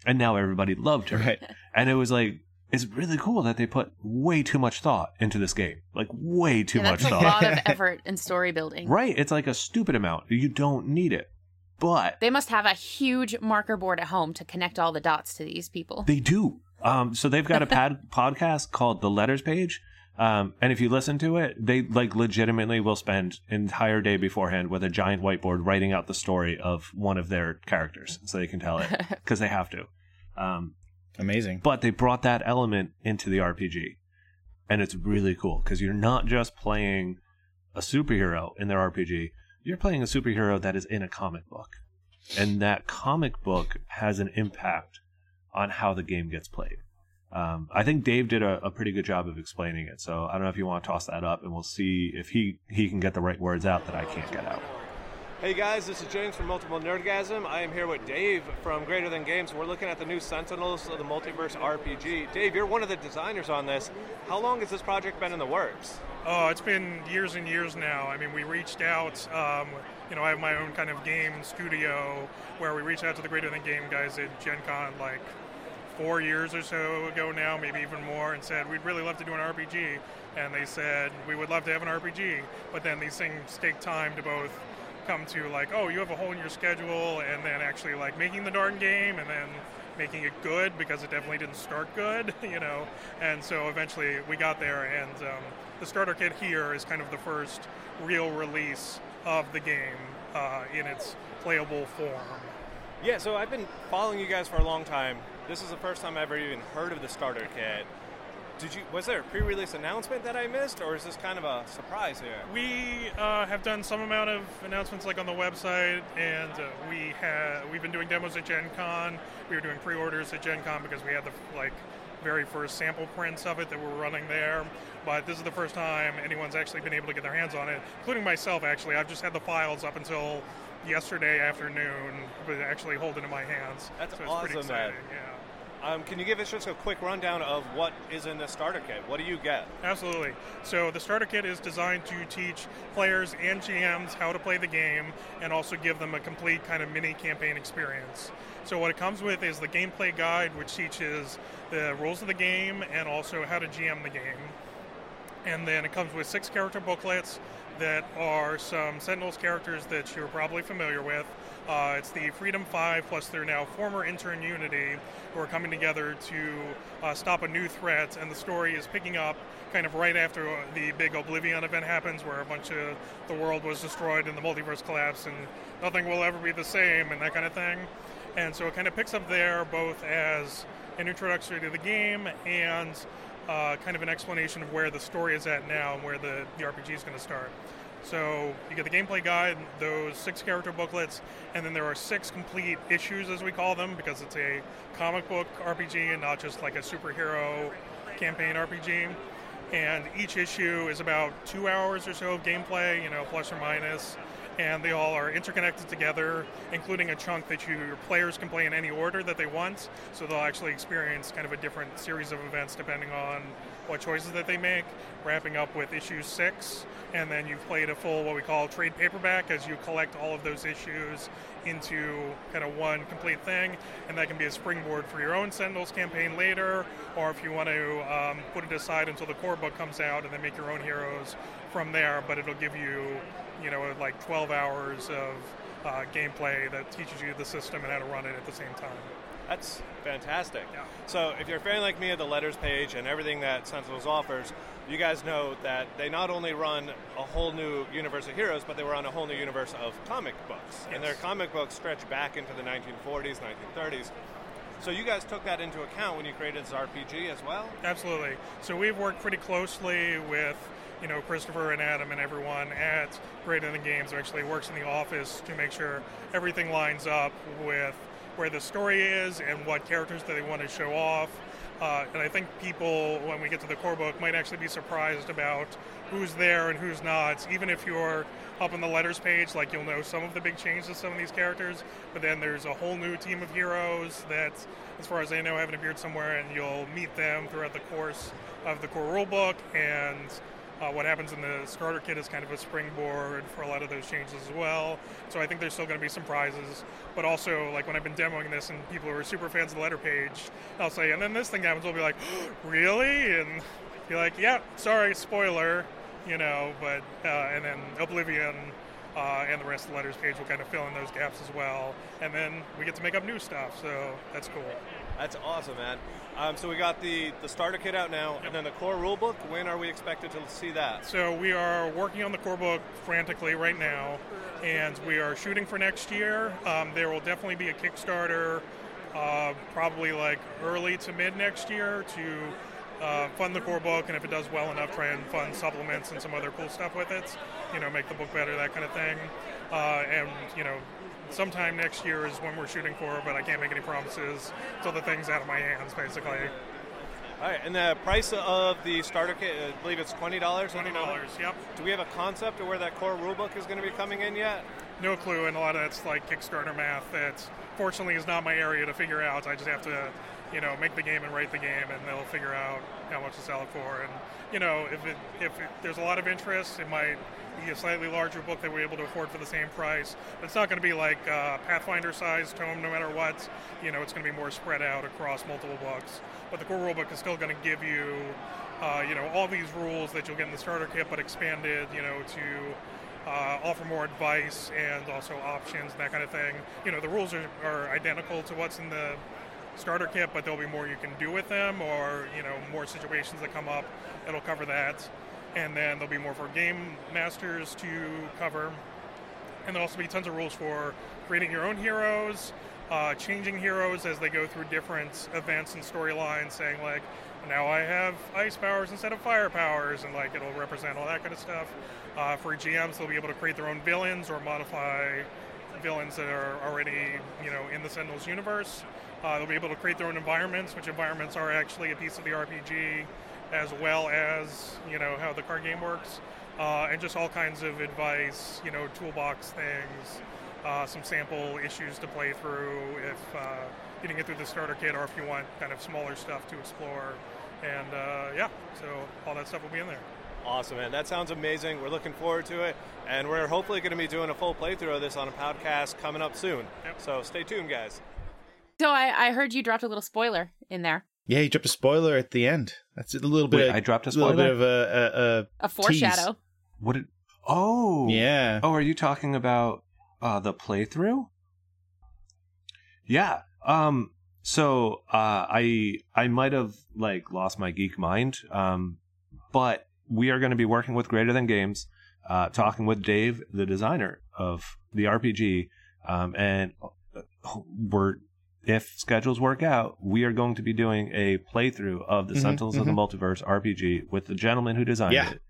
and now everybody loved her. Right. And it was like it's really cool that they put way too much thought into this game, like way too Yeah, much that's a lot of effort and story building. Right? It's like a stupid amount. You don't need it, but They must have a huge marker board at home to connect all the dots to these people. They do. Um, so they've got a pad podcast called The Letters Page. Um, and if you listen to it, they like legitimately will spend entire day beforehand with a giant whiteboard writing out the story of one of their characters so they can tell it because they have to. Um, Amazing. but they brought that element into the RPG. And it's really cool because you're not just playing a superhero in their RPG, you're playing a superhero that is in a comic book. And that comic book has an impact on how the game gets played. Um, I think Dave did a, a pretty good job of explaining it. So I don't know if you want to toss that up and we'll see if he, he can get the right words out that I can't get out. Hey guys, this is James from Multiple Nerdgasm. I am here with Dave from Greater Than Games. We're looking at the new Sentinels of the Multiverse RPG. Dave, you're one of the designers on this. How long has this project been in the works? Oh, it's been years and years now. I mean, we reached out. Um, you know, I have my own kind of game studio where we reached out to the Greater Than Game guys at Gen Con like four years or so ago now, maybe even more, and said we'd really love to do an RPG. And they said we would love to have an RPG, but then these things take time to both come to like, oh, you have a hole in your schedule, and then actually like making the darn game, and then making it good because it definitely didn't start good, you know. And so eventually we got there, and um, the starter kit here is kind of the first real release of the game uh, in its playable form. Yeah, so I've been following you guys for a long time. This is the first time I've ever even heard of the starter kit. Did you? Was there a pre-release announcement that I missed, or is this kind of a surprise here? We uh, have done some amount of announcements like on the website, and uh, we have we've been doing demos at Gen Con. We were doing pre-orders at Gen Con because we had the like very first sample prints of it that we were running there. But this is the first time anyone's actually been able to get their hands on it, including myself. Actually, I've just had the files up until yesterday afternoon, but actually holding in my hands. That's so awesome, man. Yeah. Um, can you give us just a quick rundown of what is in the starter kit? What do you get? Absolutely. So the starter kit is designed to teach players and GMs how to play the game and also give them a complete kind of mini campaign experience. So what it comes with is the gameplay guide, which teaches the rules of the game and also how to GM the game. And then it comes with six character booklets that are some Sentinels characters that you're probably familiar with. Uh, it's the Freedom Five plus their now former intern Unity who are coming together to uh, stop a new threat, and the story is picking up kind of right after the big Oblivion event happens, where a bunch of the world was destroyed and the multiverse collapsed, and nothing will ever be the same, and that kind of thing. And so it kind of picks up there both as an introduction to the game and uh, kind of an explanation of where the story is at now and where the, the RPG is going to start. So you get the gameplay guide, those six character booklets, and then there are six complete issues, as we call them, because it's a comic book RPG and not just like a superhero campaign RPG. And each issue is about two hours or so of gameplay, you know, plus or minus. and they all are interconnected together, including a chunk that you, your players can play in any order that they want. So they'll actually experience kind of a different series of events depending on what choices that they make. Wrapping up with issue six, and then you've played a full what we call trade paperback as you collect all of those issues into kind of one complete thing, and that can be a springboard for your own Sentinels campaign later, or if you want to um, put it aside until the core book comes out and then make your own heroes from there. But it'll give you, you know, like 12 hours of uh, gameplay that teaches you the system and how to run it at the same time. That's fantastic. So, if you're a fan like me of the letters page and everything that Sentinels offers, you guys know that they not only run a whole new universe of heroes, but they run a whole new universe of comic books. And their comic books stretch back into the 1940s, 1930s. So, you guys took that into account when you created this RPG as well? Absolutely. So we've worked pretty closely with you know Christopher and Adam and everyone at Greater Than Games who actually works in the office to make sure everything lines up with where the story is and what characters that they want to show off. Uh, and I think people, when we get to the core book, might actually be surprised about who's there and who's not. Even if you're up on the letters page, like you'll know some of the big changes to some of these characters, but then there's a whole new team of heroes that, as far as I know, haven't appeared somewhere, and you'll meet them throughout the course of the core rulebook. And uh, what happens in the starter kit is kind of a springboard for a lot of those changes as well. So I think there's still going to be some prizes. But also, like when I've been demoing this and people who are super fans of the letter page, I'll say, and then this thing happens, we'll be like, really? And be like, yeah, sorry, spoiler, you know, but, uh, and then Oblivion. Uh, and the rest of the letters page will kind of fill in those gaps as well, and then we get to make up new stuff. So that's cool. That's awesome, man. Um, so we got the, the starter kit out now, and then the core rulebook. When are we expected to see that? So we are working on the core book frantically right now, and we are shooting for next year. Um, there will definitely be a Kickstarter, uh, probably like early to mid next year to uh, fund the core book, and if it does well enough, try and fund supplements and some other cool stuff with it. You know, make the book better, that kind of thing. Uh, and you know, sometime next year is when we're shooting for, but I can't make any promises So the thing's out of my hands, basically. All right, and the price of the starter kit, I believe it's twenty dollars. Twenty dollars. Yep. Do we have a concept of where that core rulebook is going to be coming in yet? No clue, and a lot of that's like Kickstarter math. That fortunately is not my area to figure out. I just have to, you know, make the game and write the game, and they'll figure out how much to sell it for. And you know, if it if it, there's a lot of interest, it might be a slightly larger book that we're able to afford for the same price. But it's not going to be like uh, Pathfinder size tome, no matter what. You know, it's going to be more spread out across multiple books. But the core rulebook is still going to give you, uh, you know, all these rules that you'll get in the starter kit, but expanded, you know, to uh, offer more advice and also options and that kind of thing. You know, the rules are, are identical to what's in the starter kit, but there'll be more you can do with them, or you know, more situations that come up. It'll cover that, and then there'll be more for game masters to cover, and there'll also be tons of rules for creating your own heroes, uh, changing heroes as they go through different events and storylines, saying like, now I have ice powers instead of fire powers, and like it'll represent all that kind of stuff. Uh, for GMs, they'll be able to create their own villains or modify villains that are already, you know, in the Sentinels universe. Uh, they'll be able to create their own environments, which environments are actually a piece of the RPG, as well as you know how the card game works, uh, and just all kinds of advice, you know, toolbox things, uh, some sample issues to play through if uh, you didn't get through the starter kit, or if you want kind of smaller stuff to explore. And uh, yeah, so all that stuff will be in there. Awesome, man. That sounds amazing. We're looking forward to it. And we're hopefully going to be doing a full playthrough of this on a podcast coming up soon. So stay tuned, guys. So I, I heard you dropped a little spoiler in there. Yeah, you dropped a spoiler at the end. That's a little bit. Wait, of, I dropped a little bit of a a, A foreshadow. What did? Oh, Yeah. Oh, are you talking about uh, the playthrough? Yeah. Um. So uh, I I might have like lost my geek mind. Um. But we are going to be working with Greater Than Games, uh, talking with Dave, the designer of the RPG, um, and we're if schedules work out, we are going to be doing a playthrough of the Mhm, Sentinels of the mhm. Multiverse RPG with the gentleman who designed Yeah. it,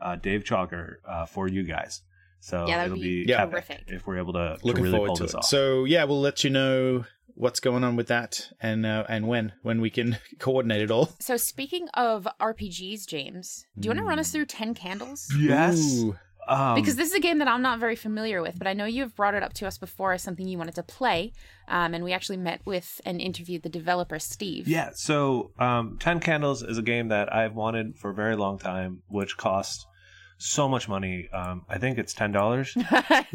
uh, Dave Chalker, uh, for you guys. So Yeah, that would it'll be be, Yeah. terrific. if we're able to, to really forward pull to this it. off. So yeah, we'll let you know what's going on with that and uh, and when when we can coordinate it all. So speaking of RPGs, James, do you want to run us Mm. through Ten Candles? yes. Ooh. Um, because this is a game that I'm not very familiar with, but I know you've brought it up to us before as something you wanted to play. Um, and we actually met with and interviewed the developer, Steve. Yeah, so um, Ten Candles is a game that I've wanted for a very long time, which costs so much money. Um, I think it's ten dollars. I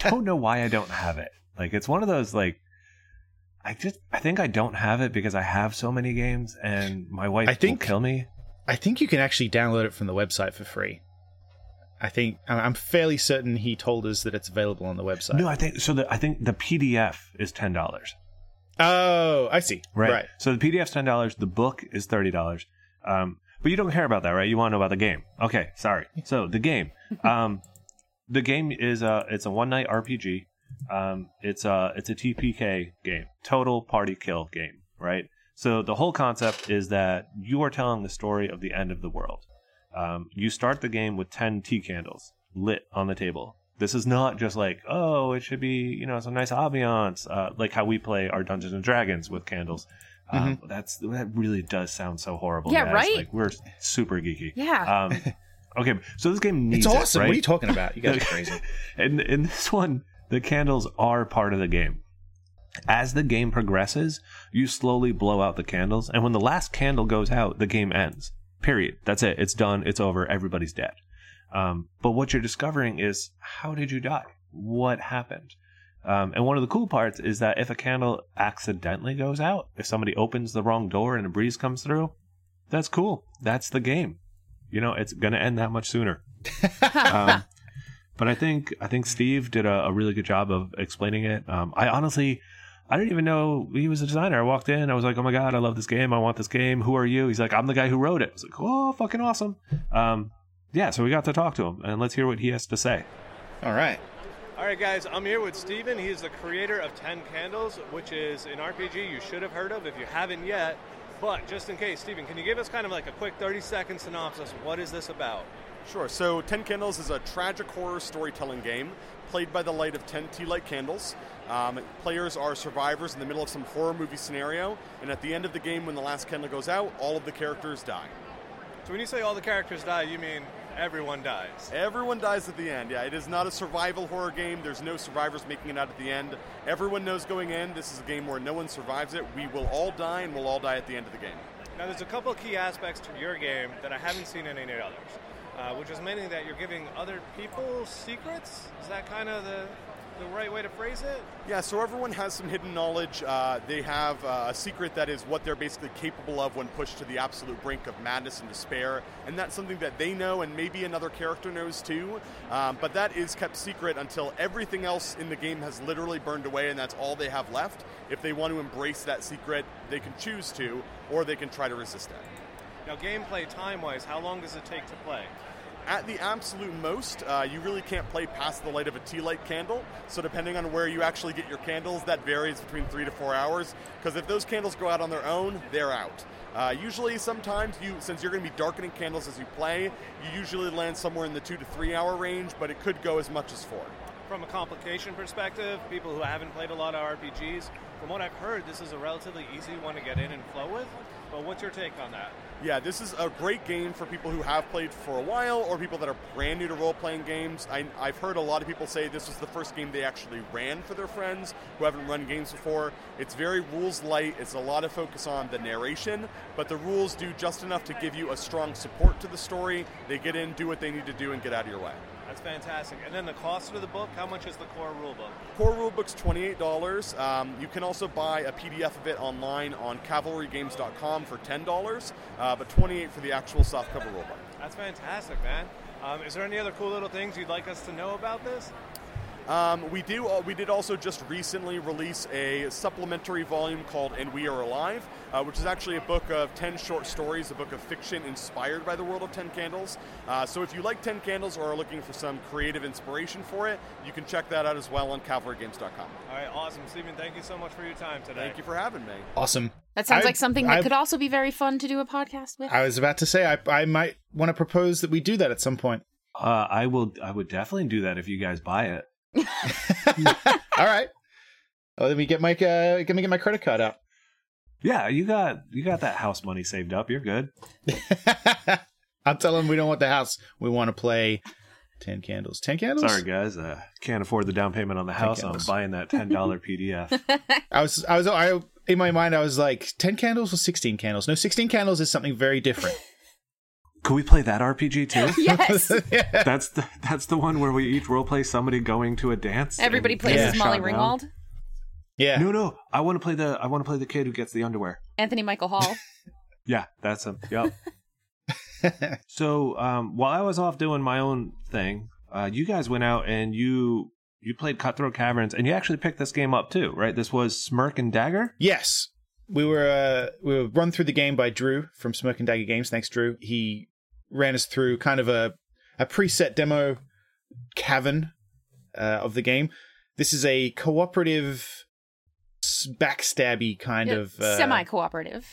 don't know why I don't have it. Like it's one of those like I just I think I don't have it because I have so many games and my wife I think- will kill me. I think you can actually download it from the website for free. I think I'm- fairly certain he told us that it's available on the website. No, I think so. The, I think the PDF is ten dollars. Oh, I see. Right. Right. So the PDF's ten dollars. The book is thirty dollars. Um, but you don't care about that, right? You want to know about the game. Okay, sorry. So the game. Um, the game is a it's a one night RPG. Um, it's a it's a TPK game, total party kill game, right? So the whole concept is that you are telling the story of the end of the world. Um, you start the game with ten tea candles lit on the table. This is not just like oh, it should be you know some nice ambiance, uh, like how we play our Dungeons and Dragons with candles. Um, that's that really does sound so horrible. Yeah, guys. right? Like we're super geeky. Yeah. Um, okay, so this game needs It's it, awesome. right? What are you talking about? You guys are crazy. in in this one, the candles are part of the game. As the game progresses, you slowly blow out the candles, and when the last candle goes out, the game ends. Period. That's it. It's done. It's over. Everybody's dead. Um, but what you're discovering is how did you die? What happened? Um, and one of the cool parts is that if a candle accidentally goes out, if somebody opens the wrong door and a breeze comes through, that's cool. That's the game. You know, it's gonna end that much sooner. um, but I think I think Steve did a, a really good job of explaining it. Um, I honestly, I didn't even know he was a designer. I walked in, I was like, "Oh my god, I love this game! I want this game. Who are you?" He's like, "I'm the guy who wrote it." I was like, "Oh, fucking awesome!" Um, yeah, so we got to talk to him, and let's hear what he has to say. All right. All right, guys, I'm here with Steven. He's the creator of Ten Candles, which is an RPG you should have heard of if you haven't yet. But just in case, Steven, can you give us kind of like a quick 30 second synopsis? What is this about? Sure. So, Ten Candles is a tragic horror storytelling game played by the light of ten tea light candles. Um, players are survivors in the middle of some horror movie scenario, and at the end of the game, when the last candle goes out, all of the characters die. So when you say all the characters die, you mean everyone dies. Everyone dies at the end. Yeah, it is not a survival horror game. There's no survivors making it out at the end. Everyone knows going in, this is a game where no one survives it. We will all die, and we'll all die at the end of the game. Now, there's a couple key aspects to your game that I haven't seen in any others, uh, which is mainly that you're giving other people secrets. Is that kind of the, the right way to phrase it? Yeah, so everyone has some hidden knowledge. Uh, they have uh, a secret that is what they're basically capable of when pushed to the absolute brink of madness and despair. And that's something that they know, and maybe another character knows too. Um, but that is kept secret until everything else in the game has literally burned away, and that's all they have left. If they want to embrace that secret, they can choose to, or they can try to resist it. Now, gameplay time wise, how long does it take to play? At the absolute most, uh, you really can't play past the light of a tea light candle. So, depending on where you actually get your candles, that varies between three to four hours. Because if those candles go out on their own, they're out. Uh, usually, sometimes you, since you're going to be darkening candles as you play, you usually land somewhere in the two to three hour range, but it could go as much as four. From a complication perspective, people who haven't played a lot of RPGs, from what I've heard, this is a relatively easy one to get in and flow with. But what's your take on that? Yeah, this is a great game for people who have played for a while or people that are brand new to role playing games. I, have heard a lot of people say this was the first game they actually ran for their friends who haven't run games before. It's very rules light, it's a lot of focus on the narration, but the rules do just enough to give you a strong support to the story. They get in, do what they need to do, and get out of your way. That's fantastic. And then the cost of the book, how much is the core rulebook? Core rulebook's $28. Um, you can also buy a PDF of it online on cavalrygames.com for $10, uh, but 28 for the actual soft softcover rulebook. That's fantastic, man. Um, is there any other cool little things you'd like us to know about this? Um, we do. Uh, we did also just recently release a supplementary volume called "And We Are Alive," uh, which is actually a book of ten short stories, a book of fiction inspired by the world of Ten Candles. Uh, so, if you like Ten Candles or are looking for some creative inspiration for it, you can check that out as well on CavalryGames.com. All right, awesome, Stephen. Thank you so much for your time today. Thank you for having me. Awesome. That sounds I- like something that I- could also be very fun to do a podcast with. I was about to say I, I might want to propose that we do that at some point. Uh, I will. I would definitely do that if you guys buy it. All right. Oh, let me get my uh, let me get my credit card out. Yeah, you got you got that house money saved up. You're good. I'll tell them we don't want the house. We want to play Ten candles. Ten candles. Sorry, guys. Uh, can't afford the down payment on the house. I'm buying that ten dollar PDF. I was, I was, I in my mind, I was like, ten candles or sixteen candles. No, sixteen candles is something very different. Could we play that RPG too? Yes. That's the that's the one where we each role play somebody going to a dance. Everybody and plays getting as Molly shot down. Ringwald. Yeah. No, no. I want to play the I want to play the kid who gets the underwear. Anthony Michael Hall. Yeah, that's him. Yep. so um, while I was off doing my own thing, uh, you guys went out and you you played Cutthroat Caverns, and you actually picked this game up too, right? This was Smirk and Dagger. Yes, we were uh, we were run through the game by Drew from Smirk and Dagger Games. Thanks, Drew. He ran us through kind of a a preset demo cavern uh, of the game. This is a cooperative, backstabby kind of uh, Semi cooperative.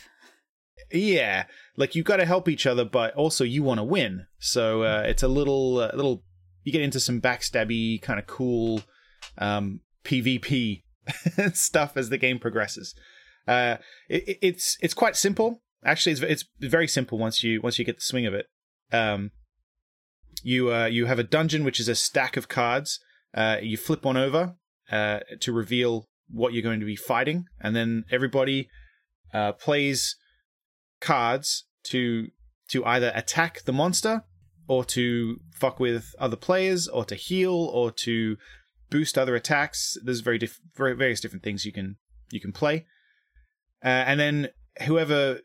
Yeah, like you got to help each other, but also you want to win. So uh, it's a little, uh, little. You get into some backstabby kind of cool um, PvP stuff as the game progresses. Uh, it- it's it's quite simple. Actually, it's it's very simple once you once you get the swing of it. Um, you uh, you have a dungeon which is a stack of cards. Uh, you flip one over uh, to reveal what you're going to be fighting, and then everybody uh, plays cards to to either attack the monster or to fuck with other players or to heal or to boost other attacks. There's very diff- very various different things you can you can play. Uh, and then whoever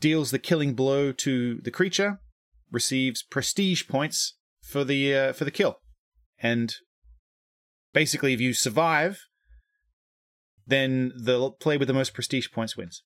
deals the killing blow to the creature receives prestige points for the uh, for the kill and basically if you survive then the player with the most prestige points wins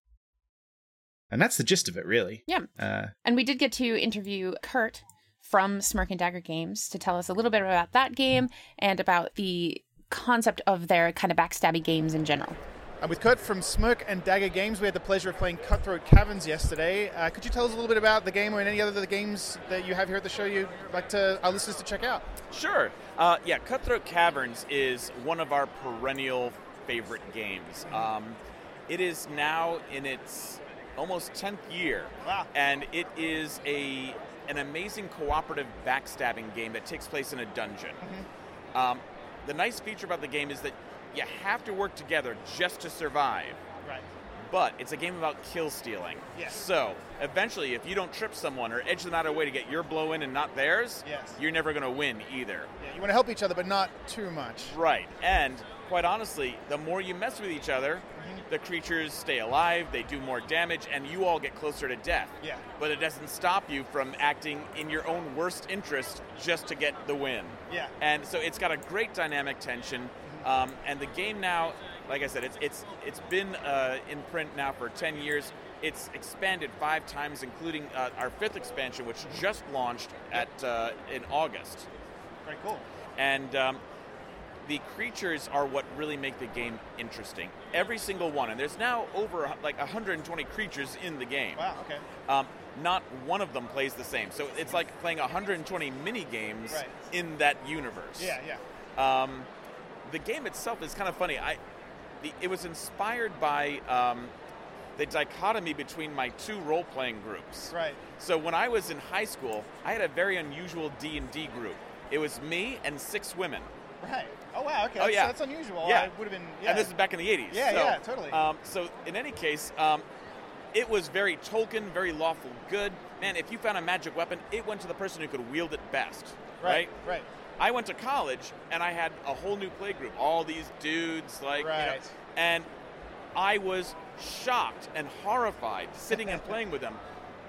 and that's the gist of it, really. Yeah. Uh, And we did get to interview Curt from Smirk and Dagger Games to tell us a little bit about that game and about the concept of their kind of backstabby games in general. And with Curt from Smirk and Dagger Games, we had the pleasure of playing Cutthroat Caverns yesterday. Uh, could you tell us a little bit about the game or any other of the games that you have here at the show you'd like to our listeners to check out? Sure. Uh, yeah, Cutthroat Caverns is one of our perennial favorite games. Um, it is now in its almost 10th year. Wow. And it is a an amazing cooperative backstabbing game that takes place in a dungeon. Um, the nice feature about the game is that you have to work together just to survive. Right. But it's a game about kill stealing. Yes. So eventually, if you don't trip someone or edge them out of the way to get your blow in and not theirs, Yes. you're never going to win either. Yeah, you want to help each other, but not too much. Right. And quite honestly, the more you mess with each other, mm-hmm. the creatures stay alive, they do more damage, and you all get closer to death. Yeah. But it doesn't stop you from acting in your own worst interest just to get the win. Yeah. And so it's got a great dynamic tension. Um, and the game now, like I said, it's it's it's been uh, in print now for 10 years. It's expanded five times, including uh, our fifth expansion, which just launched at uh, in August. Very cool. And um, the creatures are what really make the game interesting. Every single one, and there's now over like 120 creatures in the game. Wow. Okay. Um, not one of them plays the same. So it's like playing 120 mini games Right. in that universe. Yeah. Yeah. Um, the game itself is kind of funny. I, the, it was inspired by um, the dichotomy between my two role-playing groups. Right. So when I was in high school, I had a very unusual D and D group. It was me and six women. Right. Oh wow. Okay. Oh, that's, yeah. That's unusual. Yeah. I would have been. Yeah. And this is back in the 80s. Yeah, so, yeah, totally. Um, so, in any case, um, it was very Tolkien, very lawful good. Man, if you found a magic weapon, it went to the person who could wield it best. Right, Right? right. I went to college and I had a whole new play group. All these dudes, like, you know, and I was shocked and horrified sitting and playing with them.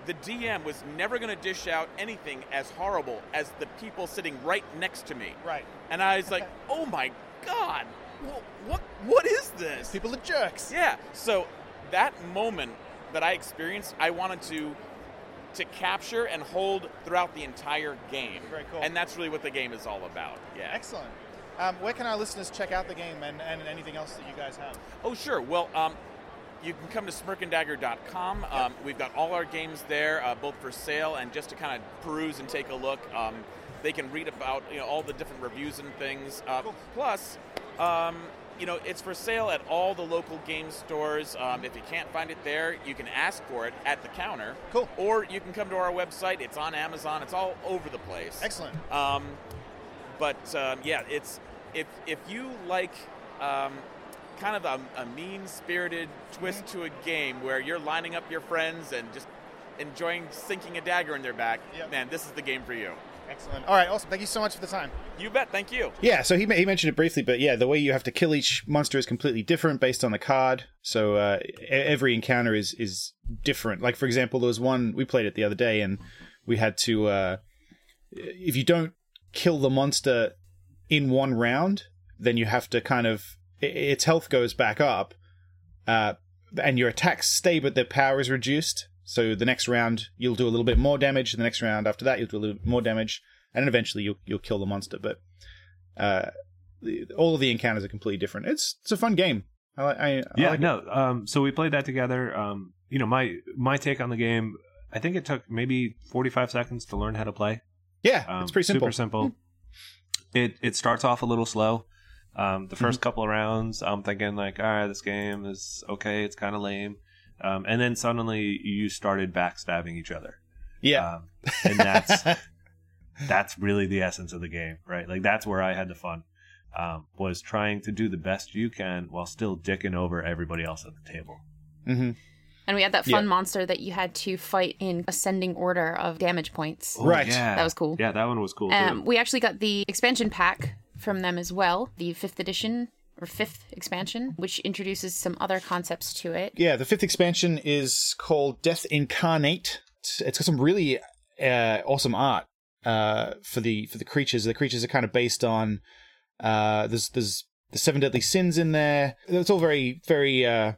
The DM was never going to dish out anything as horrible as the people sitting right next to me. Right. And I was like, oh my god, wh- what what is this? People are jerks. Yeah. So that moment that I experienced, I wanted to to capture and hold throughout the entire game. Very cool. And that's really what the game is all about. Yeah. Excellent. Um, where can our listeners check out the game and, and anything else that you guys have? Oh, sure. Well, um, you can come to smirkanddagger.com. Um, we've got all our games there, uh, both for sale and just to kind of peruse and take a look. Um, they can read about you know all the different reviews and things. Uh, Plus, um, you know, it's for sale at all the local game stores. Um, if you can't find it there, you can ask for it at the counter. Cool. Or you can come to our website. It's on Amazon. It's all over the place. Excellent. Um, but um, yeah, it's if if you like um, kind of a, a mean-spirited twist to a game where you're lining up your friends and just enjoying sinking a dagger in their back, man, this is the game for you. Excellent. All right, awesome. Thank you so much for the time. You bet. Thank you. Yeah, so he, he mentioned it briefly, but yeah, the way you have to kill each monster is completely different based on the card. So uh, e- every encounter is is different. Like for example, there was one we played it the other day, and we had to uh, if you don't kill the monster in one round, then you have to kind of its health goes back up, uh, and your attacks stay, but their power is reduced. So the next round you'll do a little bit more damage. The next round after that you'll do a little bit more damage, and then eventually you'll you'll kill the monster. But uh, the, all of the encounters are completely different. It's it's a fun game. I, I, I yeah, like no. Um, so we played that together. Um, you know, my my take on the game. I think it took maybe forty five seconds to learn how to play. Yeah, Um, it's pretty simple. Super simple. it it starts off a little slow. Um, the 1st Mm-hmm. couple of rounds, I'm thinking like, all right, this game is okay. It's kind of lame. Um, and then suddenly you started backstabbing each other. Yeah, um, and that's that's really the essence of the game, right? Like that's where I had the fun. Um, was trying to do the best you can while still dicking over everybody else at the table. Mm-hmm. And we had that fun Yeah. monster that you had to fight in ascending order of damage points. Oh, Yeah. That was cool. Yeah, that one was cool Um, too. we actually got the expansion pack from them as well, the fifth edition or fifth expansion, which introduces some other concepts to it. Yeah, the fifth expansion is called Death Incarnate. It's, got some really uh, awesome art uh, for the for the creatures. The creatures are kind of based on uh, there's there's the seven deadly sins in there. It's all very very uh,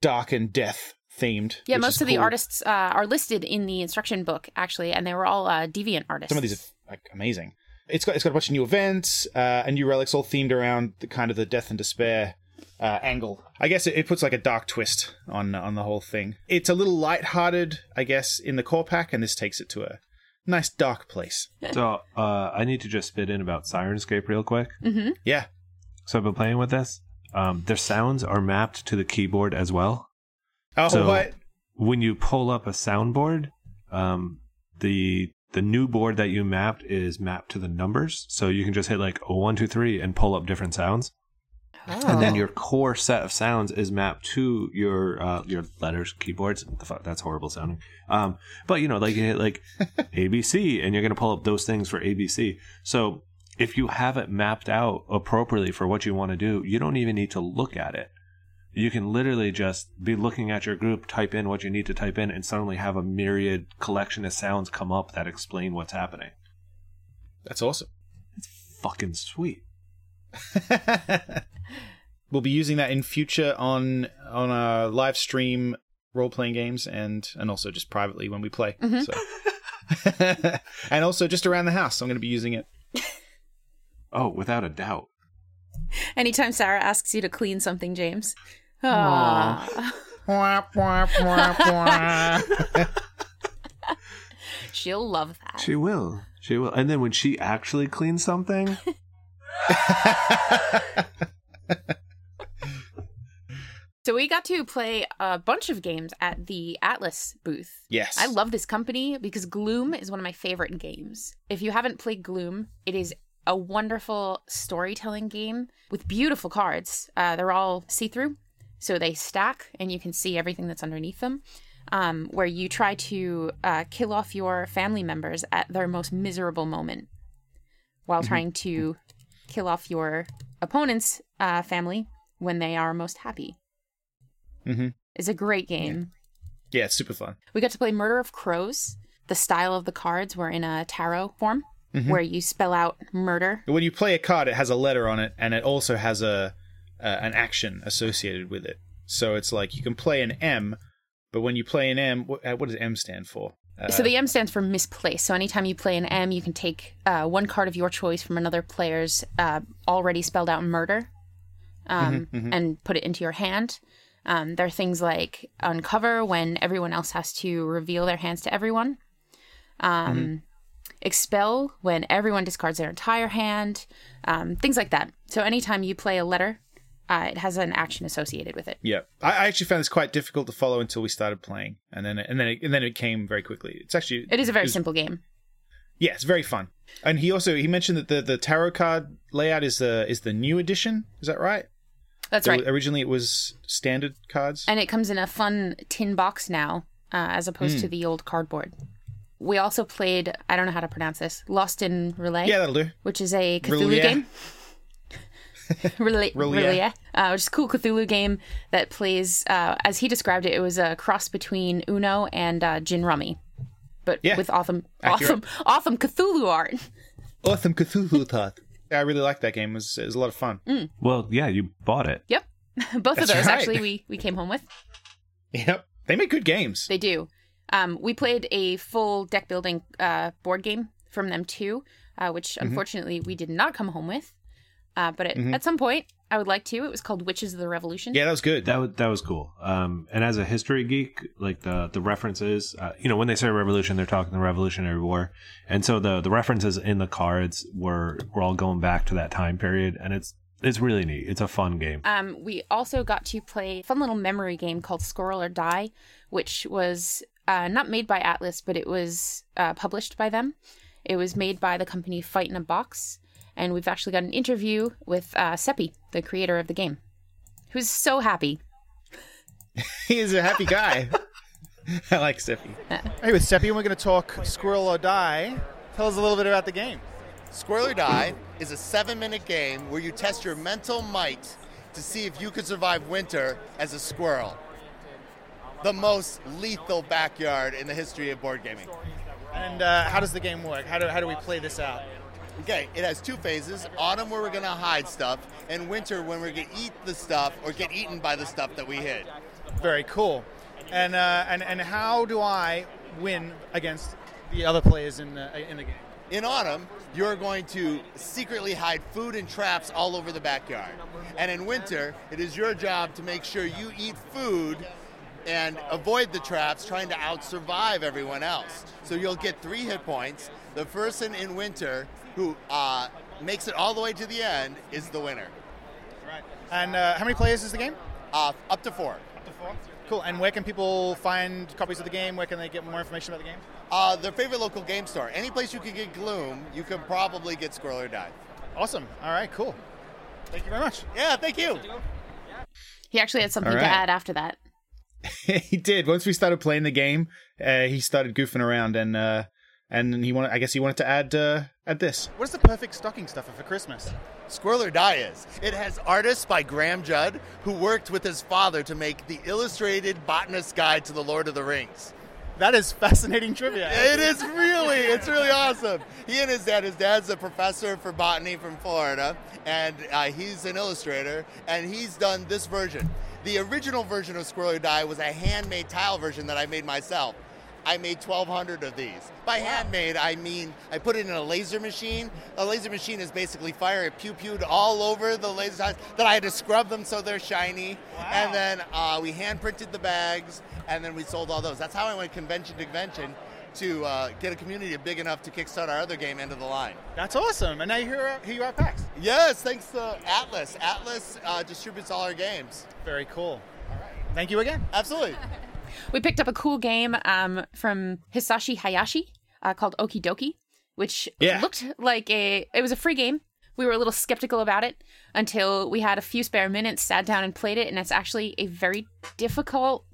dark and death themed. Yeah, most of the artists uh, are listed in the instruction book actually, and they were all uh, deviant artists. Some of these are like amazing. It's got it's got a bunch of new events uh, and new relics, all themed around the kind of the death and despair uh, angle. I guess it, it puts like a dark twist on on the whole thing. It's a little light-hearted, I guess, in the core pack, and this takes it to a nice dark place. So uh, I need to just spit in about Syrinscape real quick. Mm-hmm. Yeah. So I've been playing with this. Um, their sounds are mapped to the keyboard as well. Oh, so what? When you pull up a soundboard, um, the the new board that you mapped is mapped to the numbers, so you can just hit like oh, one two three and pull up different sounds. And Oh. then your core set of sounds is mapped to your uh, your letters, keyboards. The fuck, that's horrible sounding. Um, but you know, like you hit like ABC, and you're gonna pull up those things for ABC. So if you have it mapped out appropriately for what you want to do, you don't even need to look at it. You can literally just be looking at your group, type in what you need to type in, and suddenly have a myriad collection of sounds come up that explain what's happening. That's awesome. It's fucking sweet. We'll be using that in future on on our live stream role playing games and and also just privately when we play. Mhm. So. and also just around the house, I'm going to be using it. Oh, without a doubt. Anytime Sarah asks you to clean something, James. Aw. She'll love that. She will. She will. And then when she actually cleans something, So we got to play a bunch of games at the Atlas booth. Yes. I love this company because Gloom is one of my favorite games. If you haven't played Gloom, it is a wonderful storytelling game with beautiful cards. Uh, they're all see through, so they stack and you can see everything that's underneath them. Um, where you try to uh, kill off your family members at their most miserable moment while Mhm. trying to kill off your opponent's uh, family when they are most happy. Mm-hmm. It's a great game. Yeah, it's super fun. We got to play Murder of Crows. The style of the cards were in a tarot form, Mhm. where you spell out murder. When you play a card, it has a letter on it, and it also has a uh, an action associated with it. So it's like you can play an M, but when you play an M, what, uh, what does M stand for? Uh, so the M stands for misplaced. So anytime you play an M, you can take uh, one card of your choice from another player's uh, already spelled out murder um, Mhm, mhm. and put it into your hand. Um, there are things like uncover when everyone else has to reveal their hands to everyone. Um, Mhm. Expel when everyone discards their entire hand. Um, things like that. So anytime you play a letter, uh, it has an action associated with it. Yeah, I, I actually found this quite difficult to follow until we started playing, and then and then it, and then it came very quickly. It's actually It is a very simple game. Yeah, it's very fun. And he also he mentioned that the, the tarot card layout is the is the new edition. Is that right? That's So right. Originally, it was standard cards. And it comes in a fun tin box now, uh, as opposed Mm. to the old cardboard. We also played, I don't know how to pronounce this, Lost in R'lyeh. Yeah, that'll do. Which is a Cthulhu R'lyeh. game. R'lyeh, R'lyeh. R'lyeh, uh, which is a cool Cthulhu game that plays, uh, as he described it, it was a cross between Uno and uh, Gin Rummy, but Yeah. with awesome, Accurate. awesome, awesome Cthulhu art. Awesome Cthulhu thought. Yeah, I really liked that game. It was, it was a lot of fun. Well, yeah, you bought it. Yep, both of those right. actually we we came home with. Yep, they make good games. They do. Um, we played a full deck building uh, board game from them too, uh, which Mhm. unfortunately we did not come home with. Uh, but at, Mhm. at some point, I would like to. It was called Witches of the Revolution. Yeah, that was good. That was that was cool. Um, and as a history geek, like the the references, uh, you know, when they say revolution, they're talking the Revolutionary War, and so the the references in the cards were were all going back to that time period, and it's it's really neat. It's a fun game. Um, we also got to play a fun little memory game called Squirrel or Die, which was uh, not made by Atlas, but it was uh, published by them. It was made by the company Fight in a Box, and we've actually got an interview with uh, Seppi, the creator of the game, who's so happy. He's a happy guy. I like Stiffy. Hey, with Seppi, we're going to talk Squirrel or Die. Tell us a little bit about the game. Squirrel or Die is a seven minute game where you test your mental might to see if you could survive winter as a squirrel. The most lethal backyard in the history of board gaming. And uh, how does the game work? How do, how do we play this out? Okay, it has two phases autumn, where we're going to hide stuff, and winter, when we're going to eat the stuff or get eaten by the stuff that we hid. Very cool. And, uh, and, and how do I win against the other players in the, in the game? In autumn, you're going to secretly hide food and traps all over the backyard. And in winter, it is your job to make sure you eat food and avoid the traps, trying to out survive everyone else. So you'll get three hit points. The person in winter who uh, makes it all the way to the end is the winner. And uh, how many players is the game? Uh, up to four. Up to four. Cool. And where can people find copies of the game? Where can they get more information about the game? Uh, their favorite local game store. Any place you can get Gloom, you can probably get Squirrel or Die. Awesome. All right, cool. Thank you very much. Yeah, thank you. He actually had something All to add after that. he did. Once we started playing the game, uh, he started goofing around, and uh, and he wanted. I guess he wanted to add uh, add this. What is the perfect stocking stuffer for Christmas? Squirrel or Die is. It has artists by Graham Judd, who worked with his father to make the illustrated botanist guide to the Lord of the Rings. That is fascinating trivia. It is really, it's really awesome. He and his dad, his dad's a professor for botany from Florida, and uh, he's an illustrator, and he's done this version. The original version of Squirrel Die was a handmade tile version that I made myself. I made 1,200 of these. By handmade, I mean I put it in a laser machine. A laser machine is basically fire. It pew pewed all over the laser tiles. Then I had to scrub them so they're shiny. And then uh, we hand printed the bags, and then we sold all those. That's how I went convention to convention to uh, get a community big enough to kickstart our other game, End of the Line. That's awesome. And now you're here, here you are at PAX. Yes, thanks to Atlas. Atlas uh, distributes all our games. Very cool. All right. Thank you again. Absolutely. We picked up a cool game um, from Hisashi Hayashi uh, called Okey Dokey, which Yeah. looked like a. It was a free game. We were a little skeptical about it until we had a few spare minutes, sat down and played it, and it's actually a very difficult.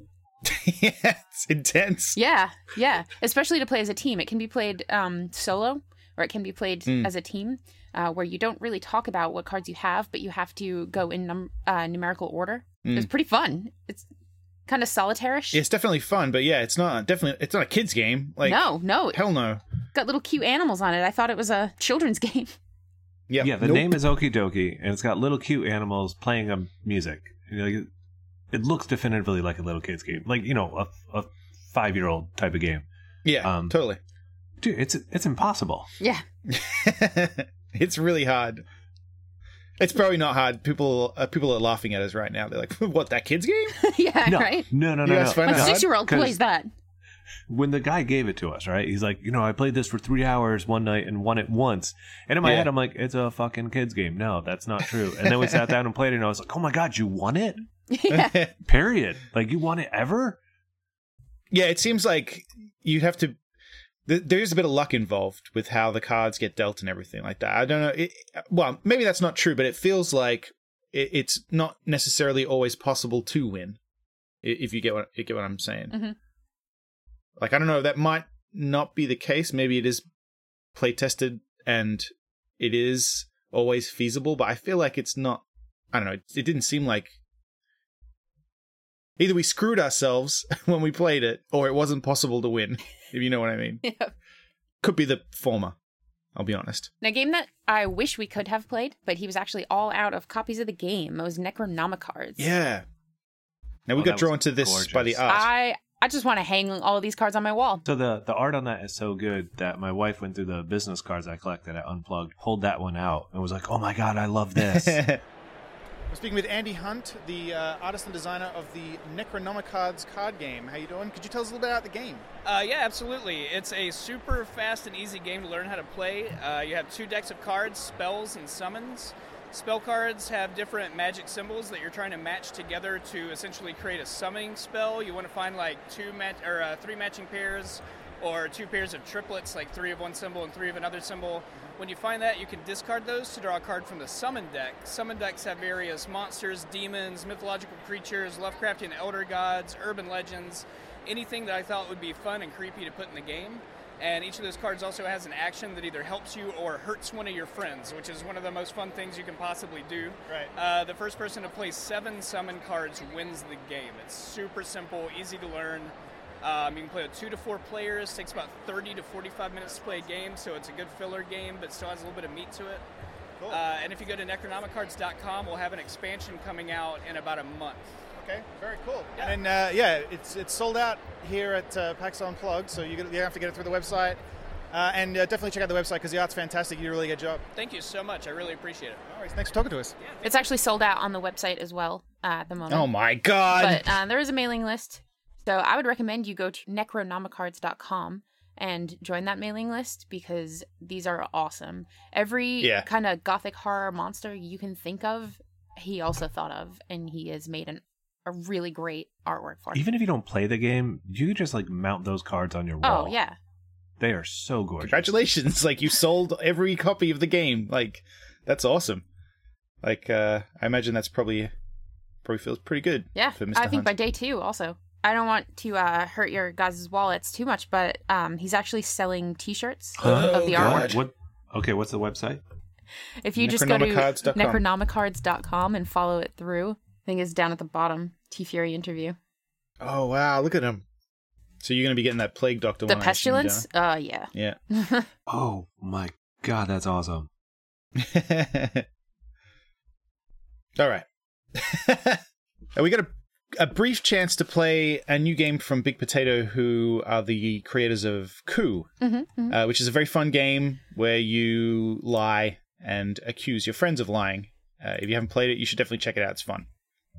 yeah, it's intense. Yeah, yeah. Especially to play as a team. It can be played um, solo, or it can be played Mm. as a team, uh, where you don't really talk about what cards you have, but you have to go in num- uh, numerical order. Mm. It's pretty fun. It's kind of solitaire-ish. It's definitely fun, but yeah, it's not definitely. It's not a kids game. Like no, no. hell no. got little cute animals on it. I thought it was a children's game. Yeah, Yeah, the nope. name is Okey Dokey, and it's got little cute animals playing um, music. You know, like, it looks definitively like a little kid's game, like you know, a, a five year old type of game. Yeah, Um, totally. Dude, it's it's impossible. Yeah. it's really hard. It's probably not hard. People uh, people are laughing at us right now. They're like, "What that kids game?" yeah, No, right? no, no, You no. guys no. find My six year old 'Cause- plays that. When the guy gave it to us, right? He's like, you know, I played this for three hours one night and won it once. And in my Yeah. head, I'm like, it's a fucking kids game. No, that's not true. And then we sat down and played it, and I was like, oh my god, you won it? yeah. Period. Like you won it ever? Yeah, it seems like you'd have to th- there is a bit of luck involved with how the cards get dealt and everything like that. I don't know. It, well, maybe that's not true, but it feels like it, it's not necessarily always possible to win. If you get what you get what I'm saying. hmm Like I don't know. That might not be the case. Maybe it is play tested and it is always feasible, but I feel like it's not. I don't know. It, it didn't seem like either we screwed ourselves when we played it, or it wasn't possible to win. If you know what I mean. Yeah. Could be the former. I'll be honest. Now, game that I wish we could have played, but he was actually all out of copies of the game. It was Necronomicards. Yeah. Now we Oh, got drawn to this by the art. I I just want to hang all of these cards on my wall. So the the art on that is so good that my wife went through the business cards I collected I Unplugged, pulled that one out, and was like, "Oh my god, I love this." We're speaking with Andy Hunt, the uh, artist and designer of the Necronomicards card game. How you doing? Could you tell us a little bit about the game? Uh, yeah, absolutely. It's a super fast and easy game to learn how to play. Uh, you have two decks of cards, spells and summons. Spell cards have different magic symbols that you're trying to match together to essentially create a summoning spell. You want to find like two mat- or uh, three matching pairs, or two pairs of triplets, like three of one symbol and three of another symbol. When you find that, you can discard those to draw a card from the summon deck. Summon decks have various monsters, demons, mythological creatures, Lovecraftian elder gods, urban legends, anything that I thought would be fun and creepy to put in the game. And each of those cards also has an action that either helps you or hurts one of your friends, which is one of the most fun things you can possibly do. Right. Uh, the first person to play seven summon cards wins the game. It's super simple, easy to learn. Um, you can play with two to four players. Takes about 30 to 45 minutes to play a game, so it's a good filler game, but still has a little bit of meat to it. Cool. Uh, and if you go to necronomicards.com, we'll have an expansion coming out in about a month. Okay, very cool. And uh, yeah, it's it's sold out here at uh, PAX Unplugged, so you, you have to get it through the website. Uh, and uh, definitely check out the website because the art's fantastic. You do a really good job. Thank you so much. I really appreciate it. All right, thanks for talking to us. It's actually sold out on the website as well uh, at the moment. Oh my god! But uh, there is a mailing list. So I would recommend you go to necronomicards.com and join that mailing list because these are awesome. Every Yeah. kind of gothic horror monster you can think of, he also thought of, and he has made an, a really great artwork for. Even if you don't play the game, you could just like mount those cards on your wall. oh yeah, They are so gorgeous. Congratulations! Like you sold every copy of the game. Like that's awesome. Like uh I imagine that's probably probably feels pretty good. yeah. For Mr. I think Hunt. by day two also. I don't want to uh, hurt your guys' wallets too much, but um, he's actually selling T-shirts of the artwork. What? Okay, what's the website? If you just go to Necronomicards.com. necronomicards.com and follow it through, I think it's down at the bottom. T Fury interview. Oh wow! Look at him. So you're gonna be getting that plague doctor The one. I assume, pestilence? Uh, yeah. Yeah. Oh my god, that's awesome. All right. We got a, a brief chance to play a new game from Big Potato, who are the creators of Coup, Mm-hmm, uh, which is a very fun game where you lie and accuse your friends of lying. Uh, if you haven't played it, you should definitely check it out. It's fun.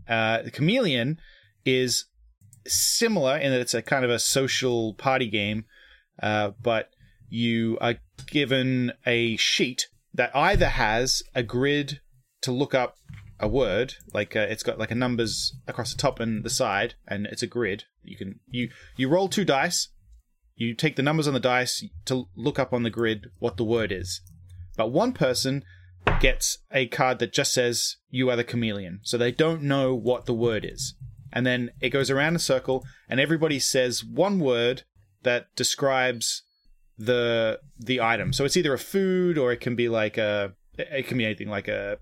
Uh, the Chameleon is similar in that it's a kind of a social party game, uh, but you are given a sheet that either has a grid to look up a word, like uh, it's got like a numbers across the top and the side, and it's a grid. You can you you roll two dice. You take the numbers on the dice to look up on the grid what the word is. But one person gets a card that just says you are the chameleon, so they don't know what the word is. And then it goes around a circle, and everybody says one word that describes the the item. So it's either a food or it can be like a it can be anything like a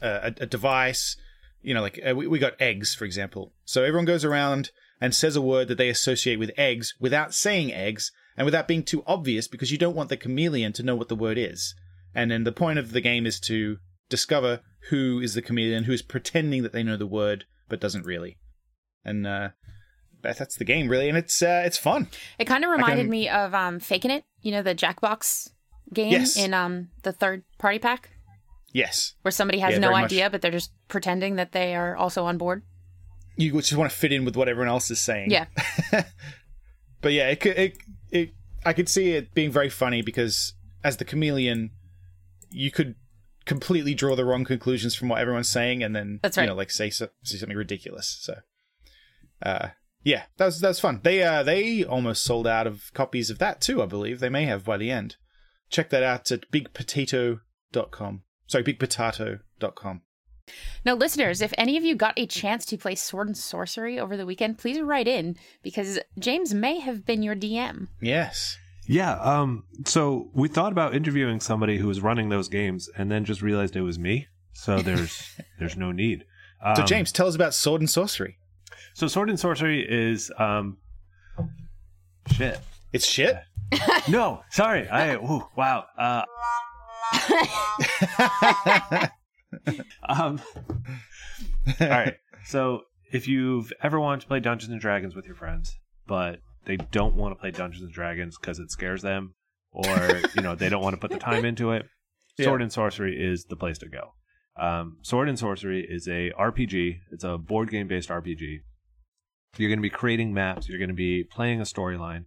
a, a device. You know, like uh, we, we got eggs, for example. So everyone goes around and says a word that they associate with eggs without saying eggs and without being too obvious because you don't want the chameleon to know what the word is. And then the point of the game is to discover who is the chameleon, who is pretending that they know the word but doesn't really. And uh, that, that's the game, really, and it's uh, it's fun. It kind of reminded can- me of um, Faking It, you know, the Jackbox game Yes. in um, the third party pack, Yes, where somebody has Yeah, no very much. idea, but they're just pretending that they are also on board. you just want to fit in with what everyone else is saying. Yeah. but yeah, it could it, it I could see it being very funny because as the chameleon, you could completely draw the wrong conclusions from what everyone's saying, and then That's right. you know like say so, say something ridiculous. So, uh, Yeah, that was that's fun. They uh they almost sold out of copies of that too, I believe. They may have by the end. Check that out at bigpotato.com. Sorry, bigpotato.com. Now, listeners, if any of you got a chance to play Sword and Sorcery over the weekend, please write in because James may have been your DM. Yes. Yeah. Um. So we thought about interviewing somebody who was running those games, and then just realized it was me. So there's there's no need. Um, so James, tell us about Sword and Sorcery. So Sword and Sorcery is um. Shit. It's shit. no, sorry. I ooh, wow. Uh, um. All right. So if you've ever wanted to play Dungeons and Dragons with your friends, but they don't want to play Dungeons and Dragons because it scares them, or you know they don't want to put the time into it, Sword and Sorcery is the place to go. Um, Sword and Sorcery is a RPG. It's a board game based RPG. You're going to be creating maps. You're going to be playing a storyline.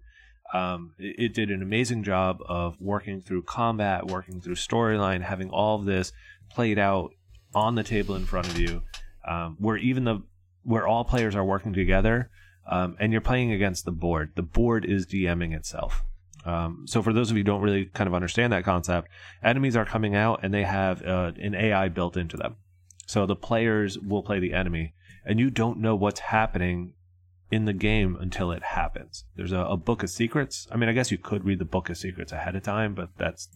Um, it, it did an amazing job of working through combat, working through storyline, having all of this played out on the table in front of you, um, where even the where all players are working together, um, and you're playing against the board. The board is DMing itself. Um, so for those of you who don't really kind of understand that concept, enemies are coming out and they have uh, an AI built into them. So the players will play the enemy, and you don't know what's happening in the game until it happens. There's a, a book of secrets. I mean, I guess you could read the book of secrets ahead of time, but that's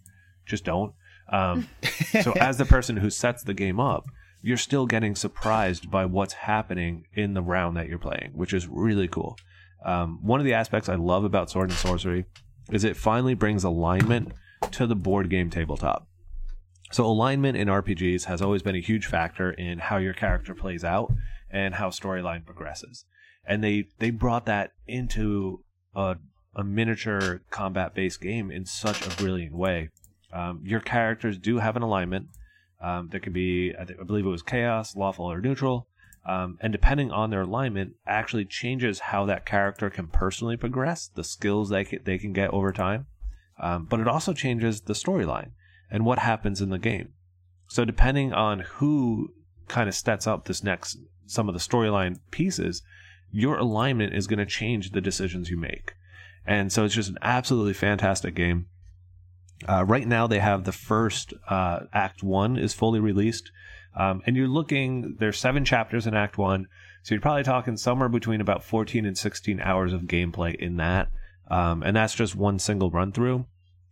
just don't. Um, so as the person who sets the game up, you're still getting surprised by what's happening in the round that you're playing, which is really cool. Um, one of the aspects I love about Sword and Sorcery is it finally brings alignment to the board game tabletop. So alignment in RPGs has always been a huge factor in how your character plays out and how storyline progresses. And they they brought that into a, a miniature combat based game in such a brilliant way. Um, your characters do have an alignment. Um, there could be, I, think, I believe it was chaos, lawful, or neutral. Um, and depending on their alignment, actually changes how that character can personally progress, the skills they can, they can get over time. Um, but it also changes the storyline and what happens in the game. So depending on who kind of sets up this next some of the storyline pieces, your alignment is going to change the decisions you make. And so it's just an absolutely fantastic game. Uh, right now, they have the first uh, Act One is fully released, um, and you're looking. There's seven chapters in Act One, so you're probably talking somewhere between about 14 and 16 hours of gameplay in that, um, and that's just one single run through.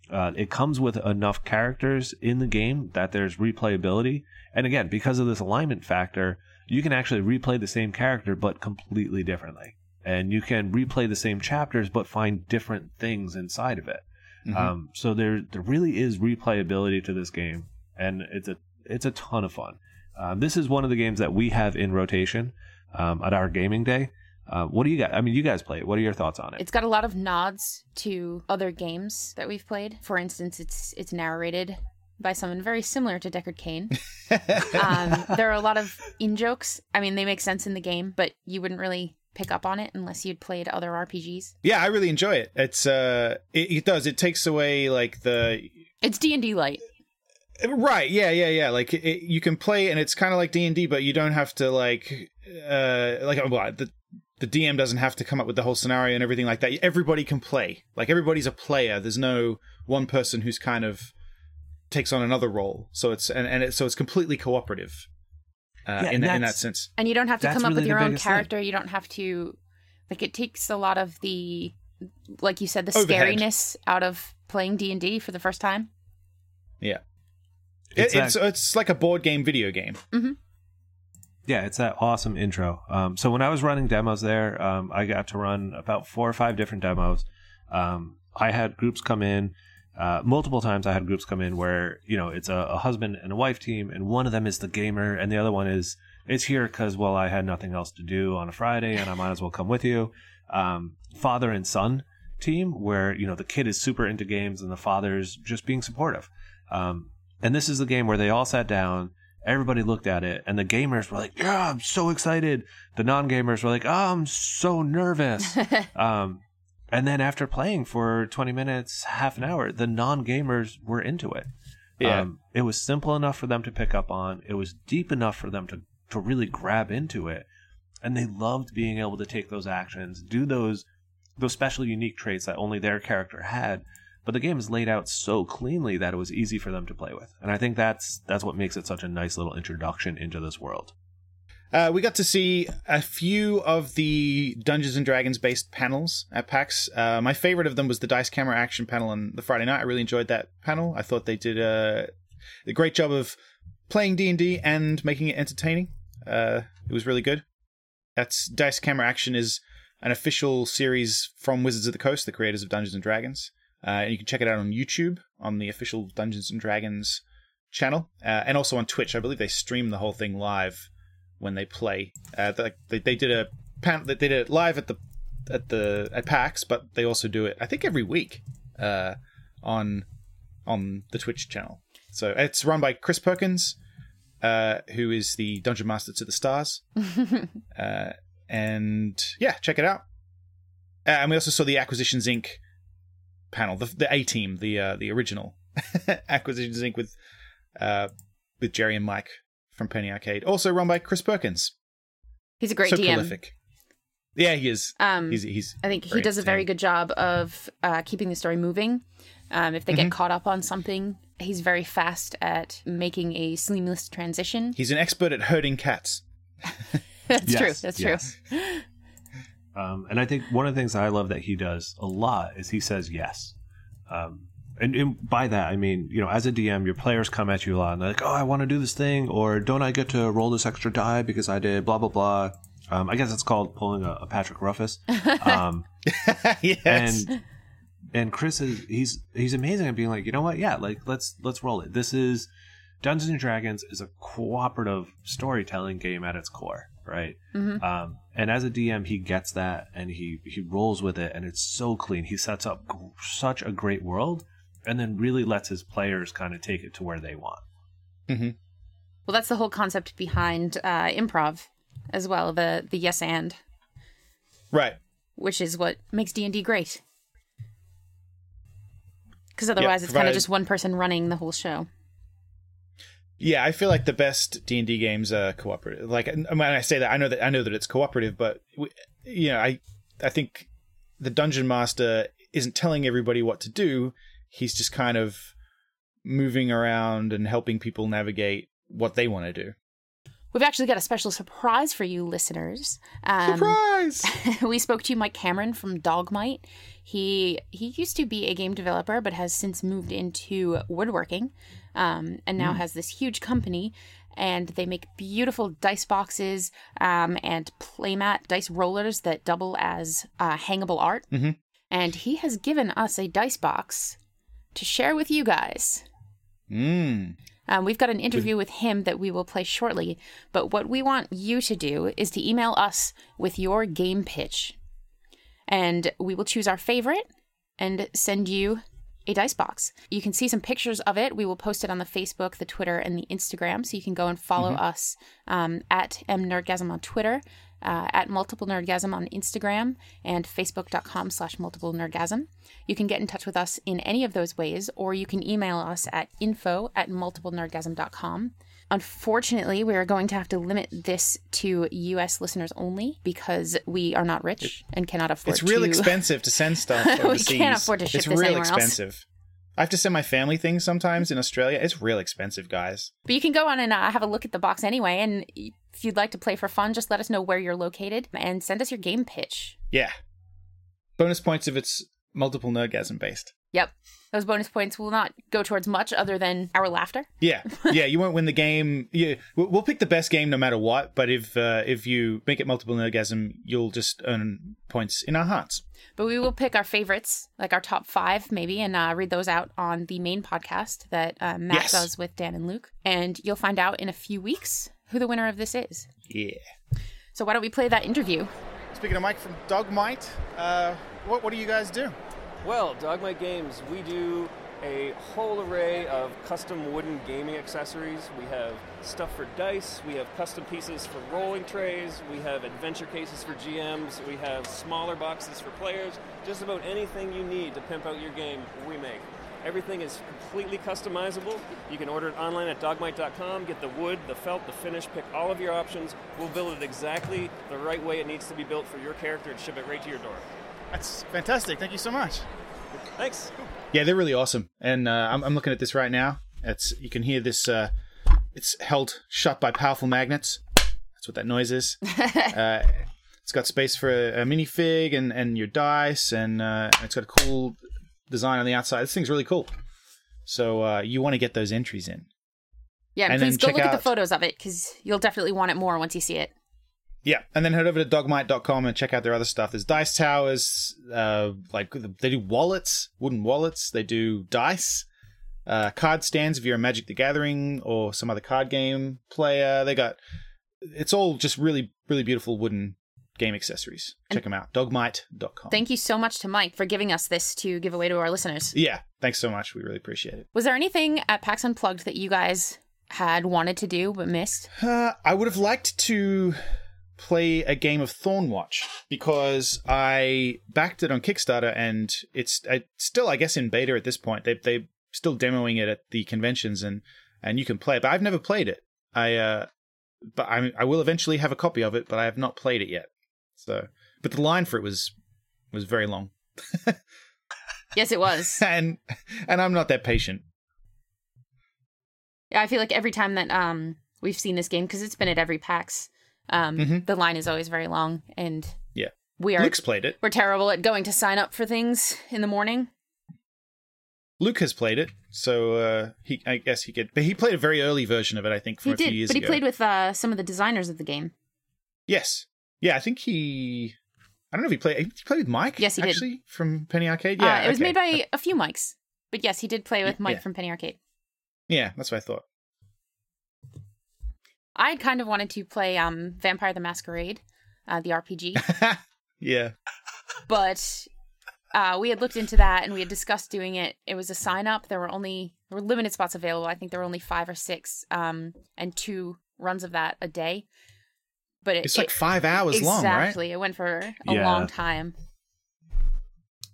Uh, it comes with enough characters in the game that there's replayability, and again, because of this alignment factor, you can actually replay the same character but completely differently, and you can replay the same chapters but find different things inside of it. Mhm. Um, so there there really is replayability to this game, and it's a it's a ton of fun. Um, this is one of the games that we have in rotation um, at our gaming day. Uh, what do you guys? I mean, you guys play it. What are your thoughts on it? It's got a lot of nods to other games that we've played. For instance, it's it's narrated by someone very similar to Deckard Cain. um, there are a lot of in jokes. I mean, they make sense in the game, but you wouldn't really pick up on it unless you'd played other RPGs. Yeah, I really enjoy it. It's uh, it, it does. It takes away like the It's D and D light. right. Yeah, yeah, yeah. Like it, you can play, and it's kind of like D and D, but you don't have to like uh, like well, the the DM doesn't have to come up with the whole scenario and everything like that. Everybody can play. Like everybody's a player. There's no one person who's kind of takes on another role. So it's and, and it, so it's completely cooperative. Uh, Yeah, in, and in that sense, And you don't have to come up really with your own biggest thing. character. You don't have to like it takes a lot of the like you said the Overhead. scariness out of playing D&D for the first time. yeah. It's It, it's that- it's like a board game, video game. Yeah, it's that awesome intro. Um, so when I was running demos there, um, I got to run about four or five different demos. Um, I had groups come in uh, multiple times. I had groups come in where you know it's a, a husband and a wife team, and one of them is the gamer, and the other one is it's here because well I had nothing else to do on a Friday, and I might as well come with you. Um, father and son team where you know the kid is super into games and the father's just being supportive. Um, and this is the game where they all sat down everybody looked at it and the gamers were like yeah i'm so excited the non-gamers were like oh i'm so nervous um, and then after playing for 20 minutes half an hour the non-gamers were into it Yeah. um, it was simple enough for them to pick up on it was deep enough for them to, to really grab into it and they loved being able to take those actions, do those those special unique traits that only their character had. But the game is laid out so cleanly that it was easy for them to play with, and I think that's that's what makes it such a nice little introduction into this world. Uh, we got to see a few of the Dungeons and Dragons based panels at PAX. Uh, my favorite of them was the Dice Camera Action panel on the Friday night. I really enjoyed that panel. I thought they did a, a great job of playing D and D and making it entertaining. Uh, it was really good. That's Dice Camera Action is an official series from Wizards of the Coast, the creators of Dungeons and Dragons. Uh, and you can check it out on YouTube on the official Dungeons and Dragons channel, uh, and also on Twitch. I believe they stream the whole thing live when they play. Uh, they, they did a pan- they did it live at the at the at PAX, but they also do it I think every week uh, on on the Twitch channel. So it's run by Chris Perkins, uh, who is the Dungeon Master to the Stars, uh, and yeah, check it out. Uh, and we also saw the Acquisitions Inc. panel, the the A team, the uh, the original Acquisitions Inc. with uh, with Jerry and Mike from Penny Arcade, also run by Chris Perkins. He's a great so DM. prolific. Yeah, he is. Um, he's, he's I think he does a very good job of uh, keeping the story moving. Um, if they Mhm. get caught up on something, he's very fast at making a seamless transition. He's an expert at herding cats. That's Yes, true. That's yes. true. Um, and I think one of the things I love that he does a lot is he says yes. Um, and, and by that, I mean, you know, as a DM, your players come at you a lot and they're like, oh, I want to do this thing, or don't I get to roll this extra die because I did blah, blah, blah. Um, I guess it's called pulling a, a Patrick Rothfuss. Um, yes. And, and Chris is, he's, he's amazing at being like, you know what? Yeah, like, let's, let's roll it. This is, Dungeons and Dragons is a cooperative storytelling game at its core, right? Mhm. Um, and as a DM, he gets that and he he rolls with it, and it's so clean. He sets up g- such a great world, and then really lets his players kind of take it to where they want. Mm-hmm. Well, that's the whole concept behind uh, improv, as well. The the yes and, Right. which is what makes D and D great. Because otherwise, it's kind of just one person running the whole show. Yeah, I feel like the best D and D games are cooperative. Like when I say that, I know that I know that it's cooperative, but we, you know, I I think the dungeon master isn't telling everybody what to do. He's just kind of moving around and helping people navigate what they want to do. We've actually got a special surprise for you listeners. Um, Surprise! we spoke to Mike Cameron from Dog Might. He he used to be a game developer, but has since moved into woodworking, um, and now Mm. has this huge company. And they make beautiful dice boxes um, and playmat dice rollers that double as uh, hangable art. Mm-hmm. And he has given us a dice box to share with you guys. Mm. Um, we've got an interview with him that we will play shortly. But what we want you to do is to email us with your game pitch. And we will choose our favorite and send you a dice box. You can see some pictures of it. We will post it on the Facebook, the Twitter, and the Instagram. So you can go and follow Mhm. us um, at mnerdgasm on Twitter, uh, at multiple nerdgasm on Instagram, and facebook.com slash multiple nerdgasm. You can get in touch with us in any of those ways, or you can email us at info at multiplenerdgasm.com. Unfortunately, we are going to have to limit this to US listeners only because we are not rich and cannot afford It's real to... expensive to send stuff overseas. We can't afford to ship It's this real anywhere else. I have to send my family things sometimes in Australia. It's real expensive, guys. But you can go on and uh, have a look at the box anyway. And if you'd like to play for fun, just let us know where you're located and send us your game pitch. Yeah. Bonus points if it's multiple nerdgasm based. Yep. Those bonus points will not go towards much other than our laughter. Yeah, yeah. You won't win the game. Yeah, we'll we'll pick the best game no matter what. But if uh, if you make it multiple nerdgasm, you'll just earn points in our hearts. But we will pick our favorites, like our top five, maybe, and uh, read those out on the main podcast that uh, Matt Yes. does with Dan and Luke. And you'll find out in a few weeks who the winner of this is. Yeah. So why don't we play that interview? Speaking of Mike from Dog Might, uh, what, what do you guys do? Well, Dog Might Games, we do a whole array of custom wooden gaming accessories. We have stuff for dice, we have custom pieces for rolling trays, we have adventure cases for GMs, we have smaller boxes for players. Just about anything you need to pimp out your game, we make. Everything is completely customizable. You can order it online at dogmight.com, get the wood, the felt, the finish, pick all of your options. We'll build it exactly the right way it needs to be built for your character and ship it right to your door. That's fantastic. Thank you so much. Thanks. Yeah, they're really awesome. And uh, I'm, I'm looking at this right now. It's you can hear this. Uh, it's held shut by powerful magnets. That's what that noise is. uh, it's got space for a, a minifig and, and your dice, and uh, it's got a cool design on the outside. This thing's really cool. So uh, you want to get those entries in. Yeah, and, And please then go check look at the photos of it because you'll definitely want it more once you see it. Yeah, and then head over to dogmight.com and check out their other stuff. There's dice towers, uh, like they do wallets, wooden wallets. They do dice, uh, card stands if you're a Magic the Gathering or some other card game player. They got it's all just really, really beautiful wooden game accessories. Check them out. Dogmight.com. Thank you so much to Mike for giving us this to give away to our listeners. yeah, thanks so much. We really appreciate it. Was there anything at PAX Unplugged that you guys had wanted to do but missed? Uh, I would have liked to play a game of Thornwatch because I backed it on Kickstarter and it's uh, still, I guess, in beta at this point. They they still demoing it at the conventions and and you can play it, but I've never played it. I uh, but I I will eventually have a copy of it, but I have not played it yet. So, but the line for it was was very long, Yes, it was. and and I'm not that patient. Yeah, I feel like every time that um we've seen this game because it's been at every PAX, um Mhm. the line is always very long, and Yeah, we are Luke's played it. we're terrible at going to sign up for things in the morning. Luke has played it, so uh, he I guess he could. But he played a very early version of it, I think, from He a few did, years but he ago. played with uh, some of the designers of the game. Yes. Yeah, I think he. I don't know if he played. He played with Mike. Yes, he did. actually from Penny Arcade. Uh, Yeah, it was okay. made by a few mics, but yes, he did play with Mike yeah. from Penny Arcade. Yeah, that's what I thought. I kind of wanted to play um Vampire the Masquerade, uh, the RPG, Yeah. but uh, we had looked into that and we had discussed doing it. It was a sign up. There were only there were limited spots available. I think there were only five or six, um, and two runs of that a day. But it, It's like it- five hours long, right? Exactly. It went for a Yeah. long time.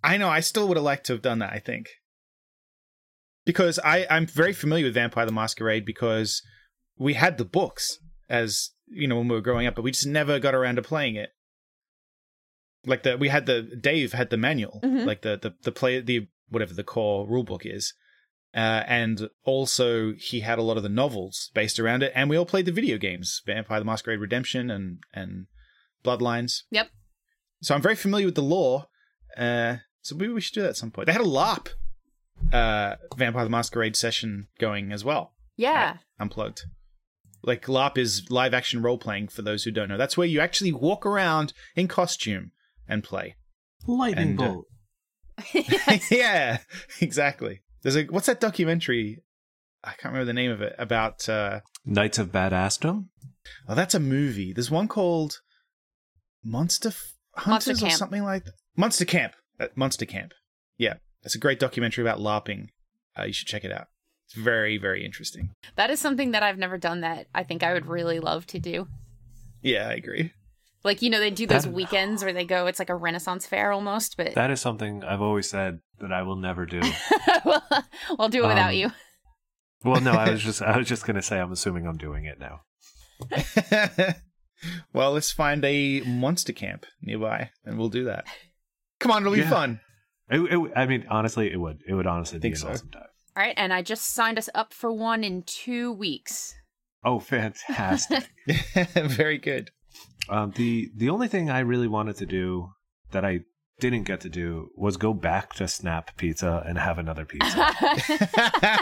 I know. I still would have liked to have done that. I think because I I'm very familiar with Vampire the Masquerade because we had the books as you know when we were growing up, but we just never got around to playing it. Like the we had the Dave had the manual, Mhm. like the the the play the whatever the core rule book is. Uh, and also he had a lot of the novels based around it, and we all played the video games, Vampire the Masquerade Redemption and and Bloodlines. Yep. So I'm very familiar with the lore. Uh, so maybe we should do that at some point. They had a LARP uh, Vampire the Masquerade session going as well. Yeah. Unplugged. Like LARP is live action role playing for those who don't know. That's where you actually walk around in costume and play. Lightning And, uh, bolt. yeah, exactly. There's a what's that documentary? I can't remember the name of it about. uh Knights of Badassdom. Oh, that's a movie. There's one called Monster F- Monster Hunters or something like that. Monster Camp. Uh, Monster Camp. Yeah, it's a great documentary about LARPing. Uh, you should check it out. It's very, very interesting. That is something that I've never done that I think I would really love to do. Yeah, I agree. Like, you know, they do those That- weekends where they go, it's like a Renaissance fair almost, but That is something I've always said that I will never do. well, I'll do it without Um, you. well, no, I was just I was just gonna say I'm assuming I'm doing it now. well, let's find a monster camp nearby, and we'll do that. Come on, it'll be Yeah. fun. It, it, I mean, honestly, it would. It would honestly be Think an so. awesome time. All right, and I just signed us up for one in two weeks. Oh, fantastic! very good. Um, the the only thing I really wanted to do that I didn't get to do was go back to Snap Pizza and have another pizza.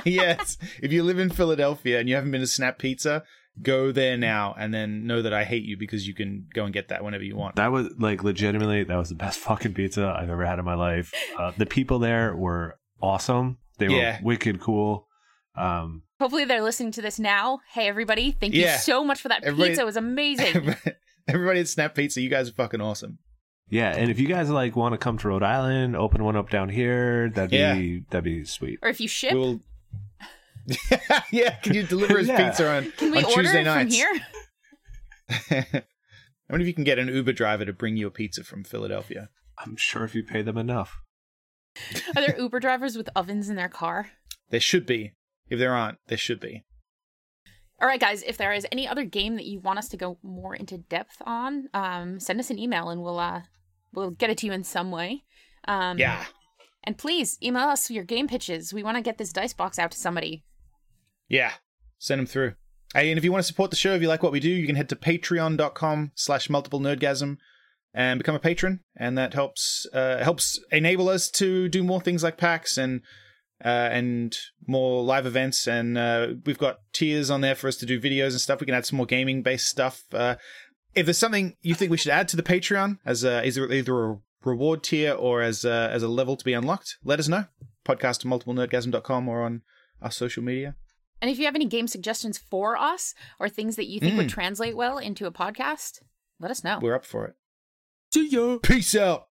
yes. If you live in Philadelphia and you haven't been to Snap Pizza, go there now and then know that I hate you because you can go and get that whenever you want. that was like legitimately that was the best fucking pizza I've ever had in my life. Uh, the people there were awesome. They were wicked cool. Um, Hopefully, they're listening to this now. Hey, everybody, thank Yeah. you so much for that Everybody- pizza. It was amazing. Everybody at Snap Pizza, you guys are fucking awesome. yeah, and if you guys like want to come to Rhode Island, open one up down here, that'd be that'd be sweet. or if you ship, We'll... yeah, can you deliver us Yeah. pizza on, can we on order Tuesday it from nights? here? I wonder if you can get an Uber driver to bring you a pizza from Philadelphia. I'm sure if you pay them enough. Are there Uber drivers with ovens in their car? There should be. If there aren't, there should be. All right, guys. If there is any other game that you want us to go more into depth on, um, send us an email and we'll uh, we'll get it to you in some way. Um, Yeah. And please email us your game pitches. We want to get this dice box out to somebody. Yeah. Send them through. Hey, and if you want to support the show, if you like what we do, you can head to patreon.com slash multiple nerdgasm and become a patron. And that helps uh, helps enable us to do more things like PAX and uh, and more live events. And uh, we've got tiers on there for us to do videos and stuff. We can add some more gaming based stuff. Uh, if there's something you think we should add to the Patreon as a, either, either a reward tier or as a, as a level to be unlocked, let us know. Podcast at multiplenerdgasm.com or on our social media. And if you have any game suggestions for us or things that you think would Mm. translate well into a podcast, let us know. We're up for it. See ya. Peace out.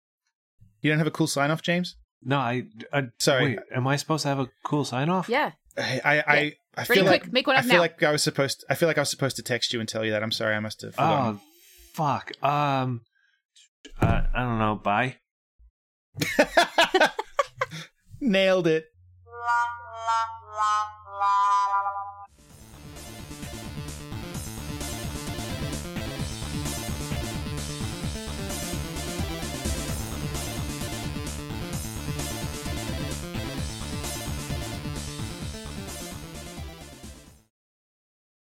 You don't have a cool sign off, James? No, I. I Sorry. Wait, am I supposed to have a cool sign off? Yeah. I I, I, I feel quick, like make one I up feel now. like I was supposed. I feel like I was supposed to text you and tell you that. I'm sorry. I must have forgotten. Oh, fuck. Um, uh, I don't know. Bye. Nailed it. la la la la